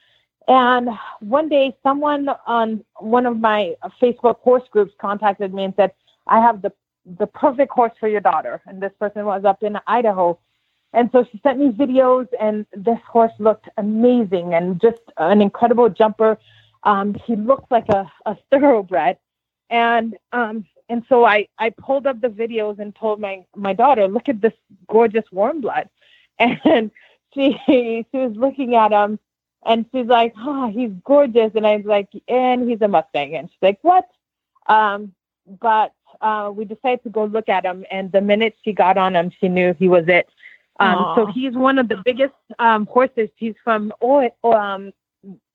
and one day someone on one of my facebook horse groups contacted me and said i have the the perfect horse for your daughter. And this person was up in idaho. And so she sent me videos and this horse looked amazing and just an incredible jumper. Um, he looked like a, a thoroughbred. And um, and so I, I pulled up the videos and told my, my daughter look at this gorgeous warm blood. And she she was looking at him and she's like, oh, he's gorgeous. And I was like, and he's a Mustang. And she's like, what? Um, but uh, we decided to go look at him. And the minute she got on him, she knew he was it. Um, so he's one of the biggest um, horses. He's from um,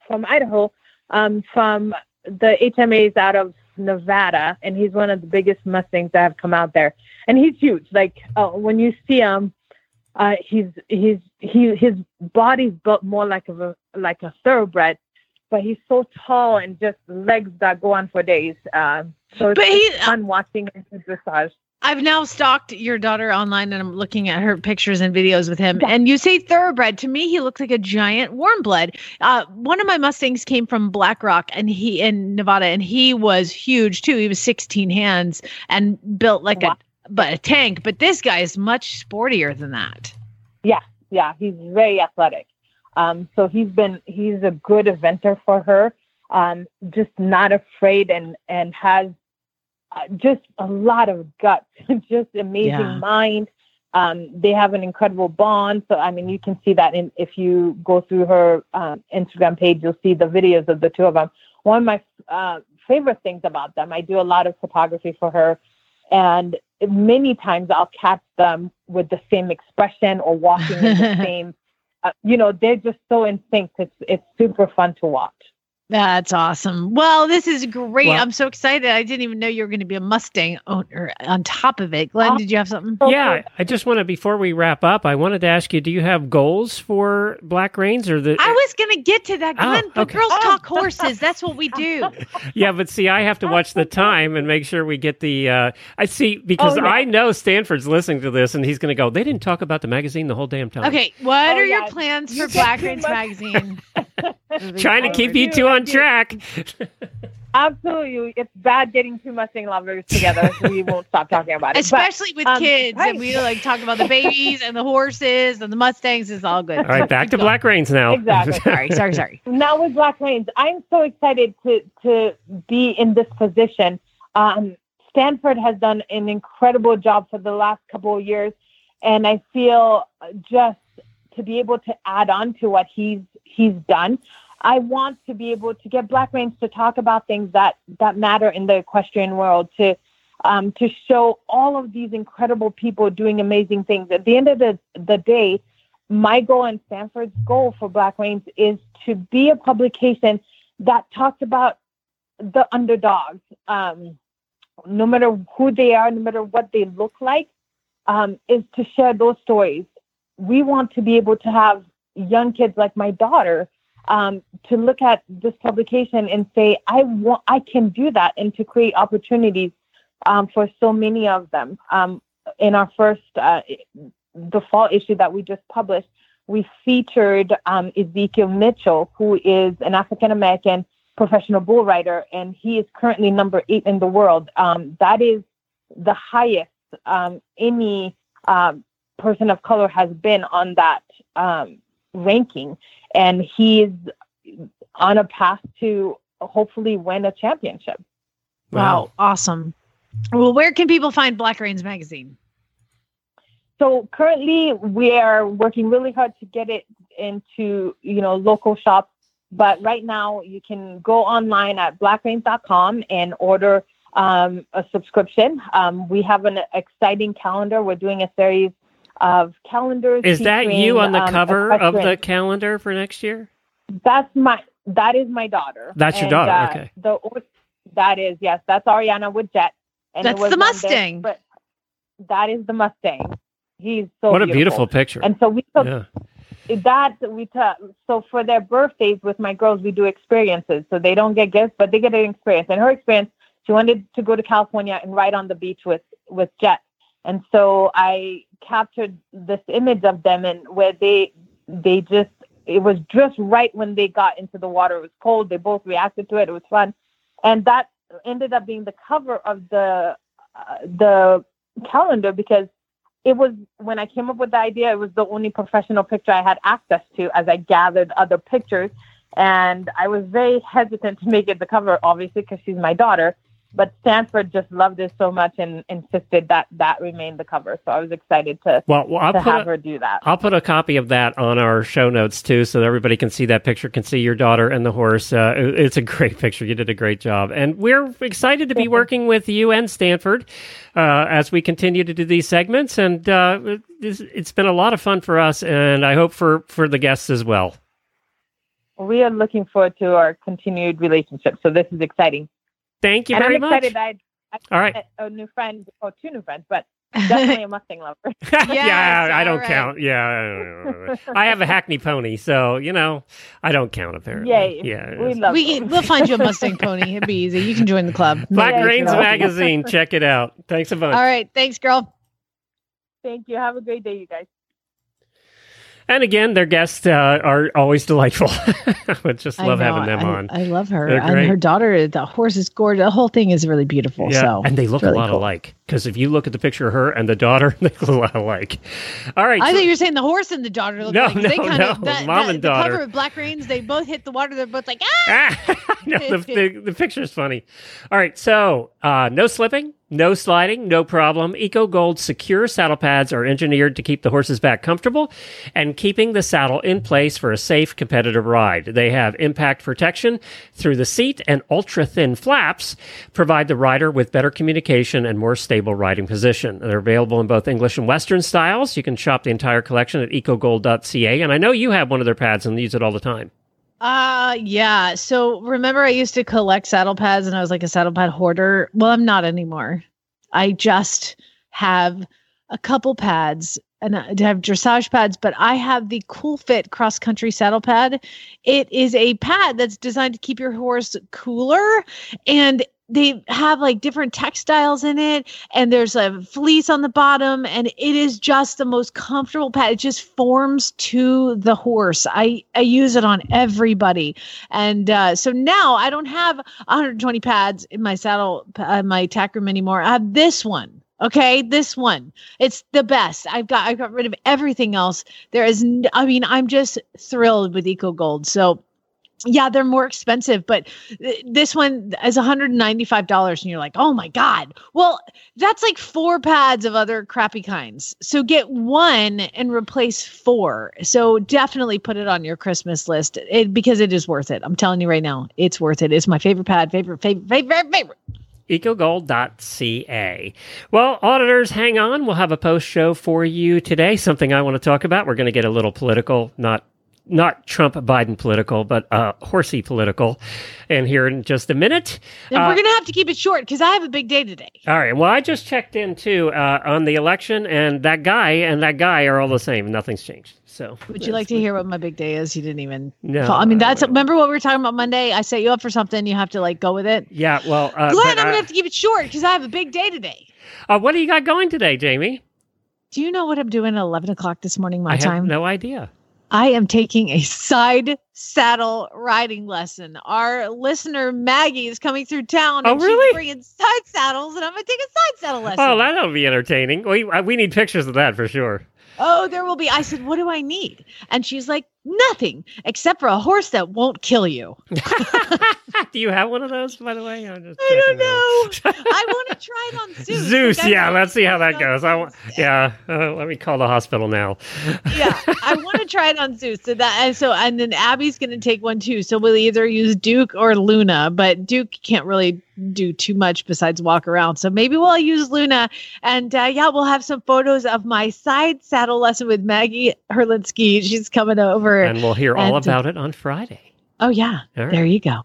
from Idaho, um, from the HMAs out of Nevada, and he's one of the biggest Mustangs that have come out there. And he's huge. Like uh, when you see him, uh, he's he's he his body's built more like a like a thoroughbred, but he's so tall and just legs that go on for days. Um, so it's, But he- it's fun watching him dressage. I've now stalked your daughter online and I'm looking at her pictures and videos with him. And you say thoroughbred. To me, he looks like a giant warm blood. Uh, one of my Mustangs came from Black Rock and he in Nevada and he was huge too. He was 16 hands and built like Wow. a but a tank. But this guy is much sportier than that. Yeah, yeah, he's very athletic. Um, so he's been he's a good eventer for her. Um, just not afraid and and has uh, just a lot of guts, just amazing Yeah. mind. Um, they have an incredible bond. So I mean, you can see that in if you go through her um, Instagram page, you'll see the videos of the two of them. One of my uh, favorite things about them, I do a lot of photography for her, and many times I'll catch them with the same expression or walking in the same. Uh, you know, they're just so in sync. It's it's super fun to watch. That's awesome. Well, this is great. Well- I'm so excited. I didn't even know you were going to be a Mustang owner on top of it. Glenn, Oh. did you have something? Yeah, I just want to before we wrap up, I wanted to ask you: Do you have goals for Black Reins or the? I was going to get to that, Oh, Glenn. but okay. girls talk horses. That's what we do. yeah, but see, I have to watch the time and make sure we get the. Uh, I see because Oh, yeah. I know Stanford's listening to this and he's going to go. They didn't talk about the magazine the whole damn time. Okay, what Oh, are your plans You for Black too Rains much- magazine? Trying to keep you two I on track. Absolutely, it's bad getting two Mustang lovers together. so we won't stop talking about it. But Especially with um, kids, right. and we like talk about the babies and the horses and the Mustangs. It's all good. All right, back to Black Reins now. Exactly. Sorry, sorry, sorry. now with Black Reins, I'm so excited to to be in this position. Um, Stanford has done an incredible job for the last couple of years, and I feel just to be able to add on to what he's he's done. I want to be able to get Black Reins to talk about things that that matter in the equestrian world. To um, to show all of these incredible people doing amazing things. At the end of the, the day, my goal and Stanford's goal for Black Reins is to be a publication that talks about the underdogs, um, no matter who they are, no matter what they look like, um, is to share those stories. We want to be able to have young kids like my daughter um, to look at this publication and say, I want, I can do that, and to create opportunities um, for so many of them. Um, in our first, uh, the fall issue that we just published, we featured um, Ezekiel Mitchell, who is an African American professional bull rider, and he is currently number eight in the world. Um, that is the highest um, any um, person of color has been on that ranking, and he's on a path to hopefully win a championship. Wow, awesome. Well, where can people find Black Reins magazine? So currently, we are working really hard to get it into you know local shops. But right now, you can go online at blackreins.com and order um, a subscription. Um, we have an exciting calendar. We're doing a series of calendars. Is that you on the um, cover of the calendar for next year? That's my. That is my daughter. That's your And, daughter, uh, okay. The that is yes. That's Ariana with Jet. And it That's was the on there, Mustang. but that is the Mustang. He's so what a beautiful picture. And so we took yeah. that we took so for their birthdays with my girls we do experiences so they don't get gifts but they get an experience and her experience she wanted to go to california and ride on the beach with with jet and so i captured this image of them and where they they just it was just right when they got into the water it was cold they both reacted to it it was fun and that ended up being the cover of the uh, the calendar because it was when I came up with the idea, it was the only professional picture I had access to as I gathered other pictures. And I was very hesitant to make it the cover, obviously, because she's my daughter. But Stanford just loved it so much and insisted that that remained the cover. So I was excited to, Well, well I'll to have a, her do that. I'll put a copy of that on our show notes too, so that everybody can see that picture, can see your daughter and the horse. Uh, it- it's a great picture. You did a great job, and we're excited to be working with you and Stanford uh, as we continue to do these segments. And uh, it's, it's been a lot of fun for us, and I hope for for the guests as well. We are looking forward to our continued relationship. So this is exciting. Thank you and very I'm much. excited that I, All right. a new friend, or two new friends, but definitely a Mustang lover. yeah, I all don't right. count. Yeah, I have a Hackney pony, so you know I don't count apparently. Yay. Yeah. We love We them. we'll find you a Mustang pony. It'd be easy. You can join the club. Black Yeah, Reins magazine. Check it out. Thanks a bunch. All right, thanks, girl. Thank you. Have a great day, you guys. And again, their guests uh, are always delightful. I would just love know, having them I, on. I love her. And her daughter, the horse is gorgeous. The whole thing is really beautiful. yeah, So and they look really a lot cool. alike. Because if you look at the picture of her and the daughter, they look a lot alike. All right. I so- think you're saying the horse and the daughter look No, like 'cause they no, kind no, of that, mom that- and the daughter. cover of Black Reins. They both hit the water. They're both like ah. Ah, no, the, the, the picture's funny. All right, so uh, no slipping, no sliding, no problem. Ecogold secure saddle pads are engineered to keep the horse's back comfortable and keeping the saddle in place for a safe, competitive ride. They have impact protection through the seat and ultra thin flaps provide the rider with better communication and more stable riding position. They're available in both English and Western styles. You can shop the entire collection at ecogold.ca. And I know you have one of their pads and use it all the time. Uh yeah. So remember I used to collect saddle pads and I was like a saddle pad hoarder. Well, I'm not anymore. I just have a couple pads and I have dressage pads, but I have the Cool Fit cross country saddle pad. It is a pad that's designed to keep your horse cooler and they have like different textiles in it and there's a fleece on the bottom and it is just the most comfortable pad. It just forms to the horse. I i use it on everybody. And uh, so now i don't have 120 pads in my saddle uh, my tack room anymore. I have this one okay? This one. It's the best. I've got i've got rid of everything else. There is n- i mean i'm just thrilled with Ecogold. So yeah, they're more expensive, but th- this one is $195 and you're like, "Oh my god." Well, that's like four pads of other crappy kinds. So get one and replace four. So definitely put it on your Christmas list it, because it is worth it. I'm telling you right now, it's worth it. It's my favorite pad, favorite favorite favorite favorite. ecogold.ca. Well, auditors, hang on. We'll have a post show for you today. Something I want to talk about. We're going to get a little political, not not Trump Biden political, but uh, horsey political. And here in just a minute. And Uh, we're going to have to keep it short cuz I have a big day today. all right. Well, I just checked in too uh, on the election, and that guy and that guy are all the same. Nothing's changed. So, Would you like to hear what my big day is? You didn't even No, I mean, that's remember what we were talking about Monday? I set you up for something, you have to like go with it. Yeah. Well, uh, Glenn, I'm gonna uh, have to keep it short because I have a big day today. uh, what do you got going today, Jamie? Do you know what I'm doing at 11 o'clock this morning, my I time? have no idea. I am taking a side saddle riding lesson. Our listener Maggie is coming through town. Oh, and really? She's bringing side saddles, and I'm gonna take a side saddle lesson. Oh, that'll be entertaining. We uh, we need pictures of that for sure. oh, there will be. I said, "What do I need?" And she's like, "Nothing except for a horse that won't kill you." do you have one of those, by the way? I'm just I don't know. I want to try it on Zeus. Zeus, yeah, let's see how that goes. I, wa- Zeus. yeah, uh, let me call the hospital now. yeah, I want to try it on Zeus. So that and so and then Abby's going to take one too. So we'll either use Duke or Luna, but Duke can't really do too much besides walk around. So maybe we'll use Luna, and uh, yeah, we'll have some photos of my side saddle lesson with Maggie Herlinsky. She's coming over. And we'll hear all And- about it on Friday. oh yeah, All right. there you go.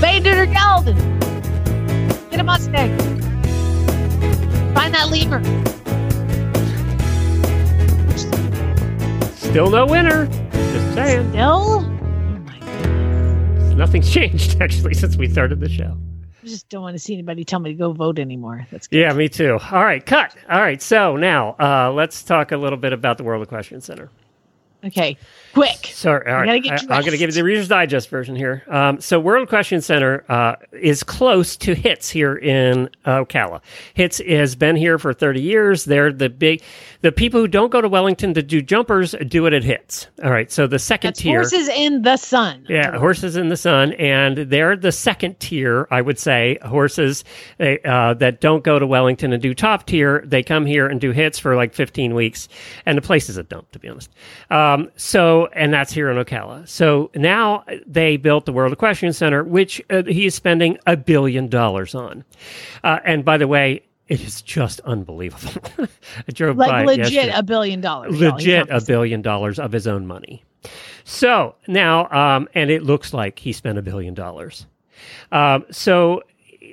Vader Geldon, get a Mustang. Find that lemur. Still no winner. Just saying. Still. Nothing's changed, actually, since we started the show. I just don't want to see anybody tell me to go vote anymore. That's good. Yeah, me too. All right, cut. All right, so now uh, let's talk a little bit about the World Equestrian Center. Okay, quick. Sorry, all right. I, am going to give you the Reader's Digest version here. Um, so, World Equestrian Center uh, is close to HITS here in Ocala. HITS has been here for 30 years. They're the big, the people who don't go to Wellington to do jumpers do it at HITS. All right, so the second That's tier. horses in the sun. Yeah, horses in the sun, and they're the second tier, I would say. Horses they, uh, that don't go to Wellington and do top tier, they come here and do HITS for like 15 weeks, and the place is a dump, to be honest. Um, so, and that's here in Ocala. So now they built the World Equestrian Center, which uh, he is spending a billion dollars on. Uh, and by the way, it is just unbelievable. I drove by Like it legit yesterday a billion dollars. legit a billion dollars of his own money. So now, um, and it looks like he spent a billion dollars. Um, so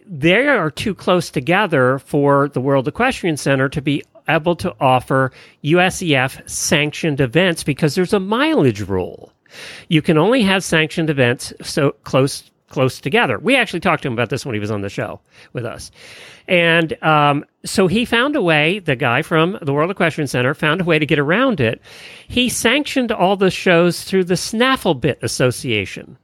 they are too close together for the World Equestrian Center to be able to offer USEF sanctioned events because there's a mileage rule. You can only have sanctioned events so close close together. We actually talked to him about this when he was on the show with us. And um, so he found a way, the guy from the World Equestrian Center found a way to get around it. He sanctioned all the shows through the Snafflebit Association.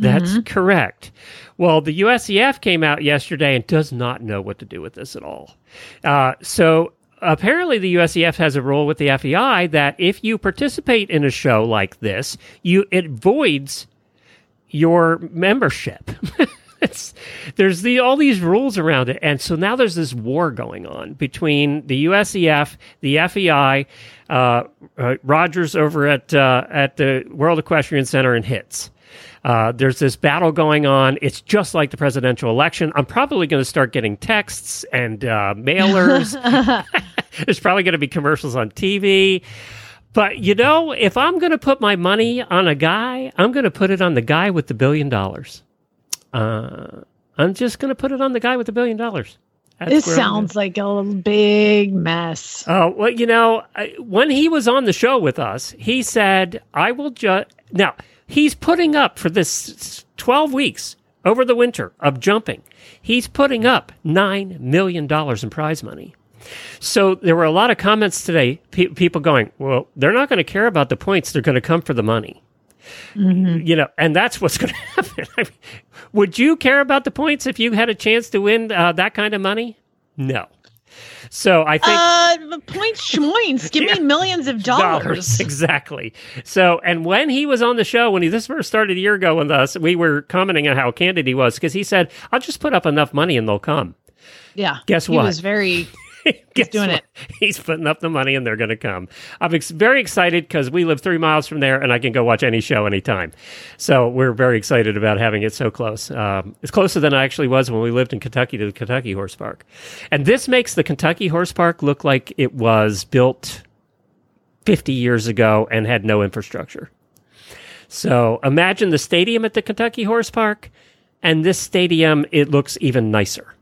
That's correct. Well, the USEF came out yesterday and does not know what to do with this at all. Uh, so apparently, the USEF has a rule with the FEI that if you participate in a show like this, you it voids your membership. there's the all these rules around it, and so now there's this war going on between the USEF, the FEI, uh, uh, Rogers over at uh, at the World Equestrian Center, and HITS. Uh, there's this battle going on. It's just like the presidential election. I'm probably going to start getting texts and uh, mailers. There's probably going to be commercials on TV. But you know, if I'm going to put my money on a guy, I'm going to put it on the guy with the billion dollars. Uh, I'm just going to put it on the guy with the billion dollars. That's This sounds like a big mess. Oh, well, you know, I- when he was on the show with us, he said, I will just. Now, he's putting up for this 12 weeks over the winter of jumping, he's putting up $9 million in prize money. So there were a lot of comments today, pe- people going, well, they're not going to care about the points, they're going to come for the money. You know, and that's what's going to happen. I mean, would you care about the points if you had a chance to win uh, that kind of money? No. So I think Uh, the point schmoins. Give Yeah. me millions of dollars. exactly. So, and when he was on the show, when he this first started a year ago with us, we were commenting on how candid he was because he said, "I'll just put up enough money and they'll come." Yeah. Guess what? he was very. Guess doing what? He's putting up the money and they're going to come. I'm ex- very excited because we live three miles from there and I can go watch any show anytime. So we're very excited about having it so close. Um, it's closer than I actually was when we lived in Kentucky to the Kentucky Horse Park. And this makes the Kentucky Horse Park look like it was built 50 years ago and had no infrastructure. So imagine the stadium at the Kentucky Horse Park and this stadium, it looks even nicer.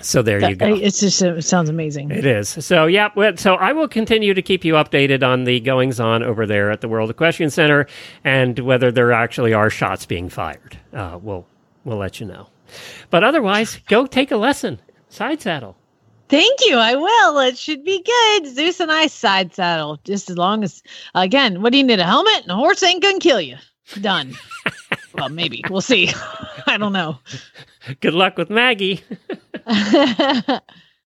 So there you go. It's just it sounds amazing. It is. So, yeah. So I will continue to keep you updated on the goings on over there at the World Equestrian Center and whether there actually are shots being fired. Uh, we'll, we'll let you know. But otherwise, go take a lesson. Side saddle. Thank you. I will. It should be good. Zeus and I side saddle just as long as again. What do you need? A helmet and a horse ain't gonna kill you. Done. well, maybe we'll see. I don't know. Good luck with Maggie.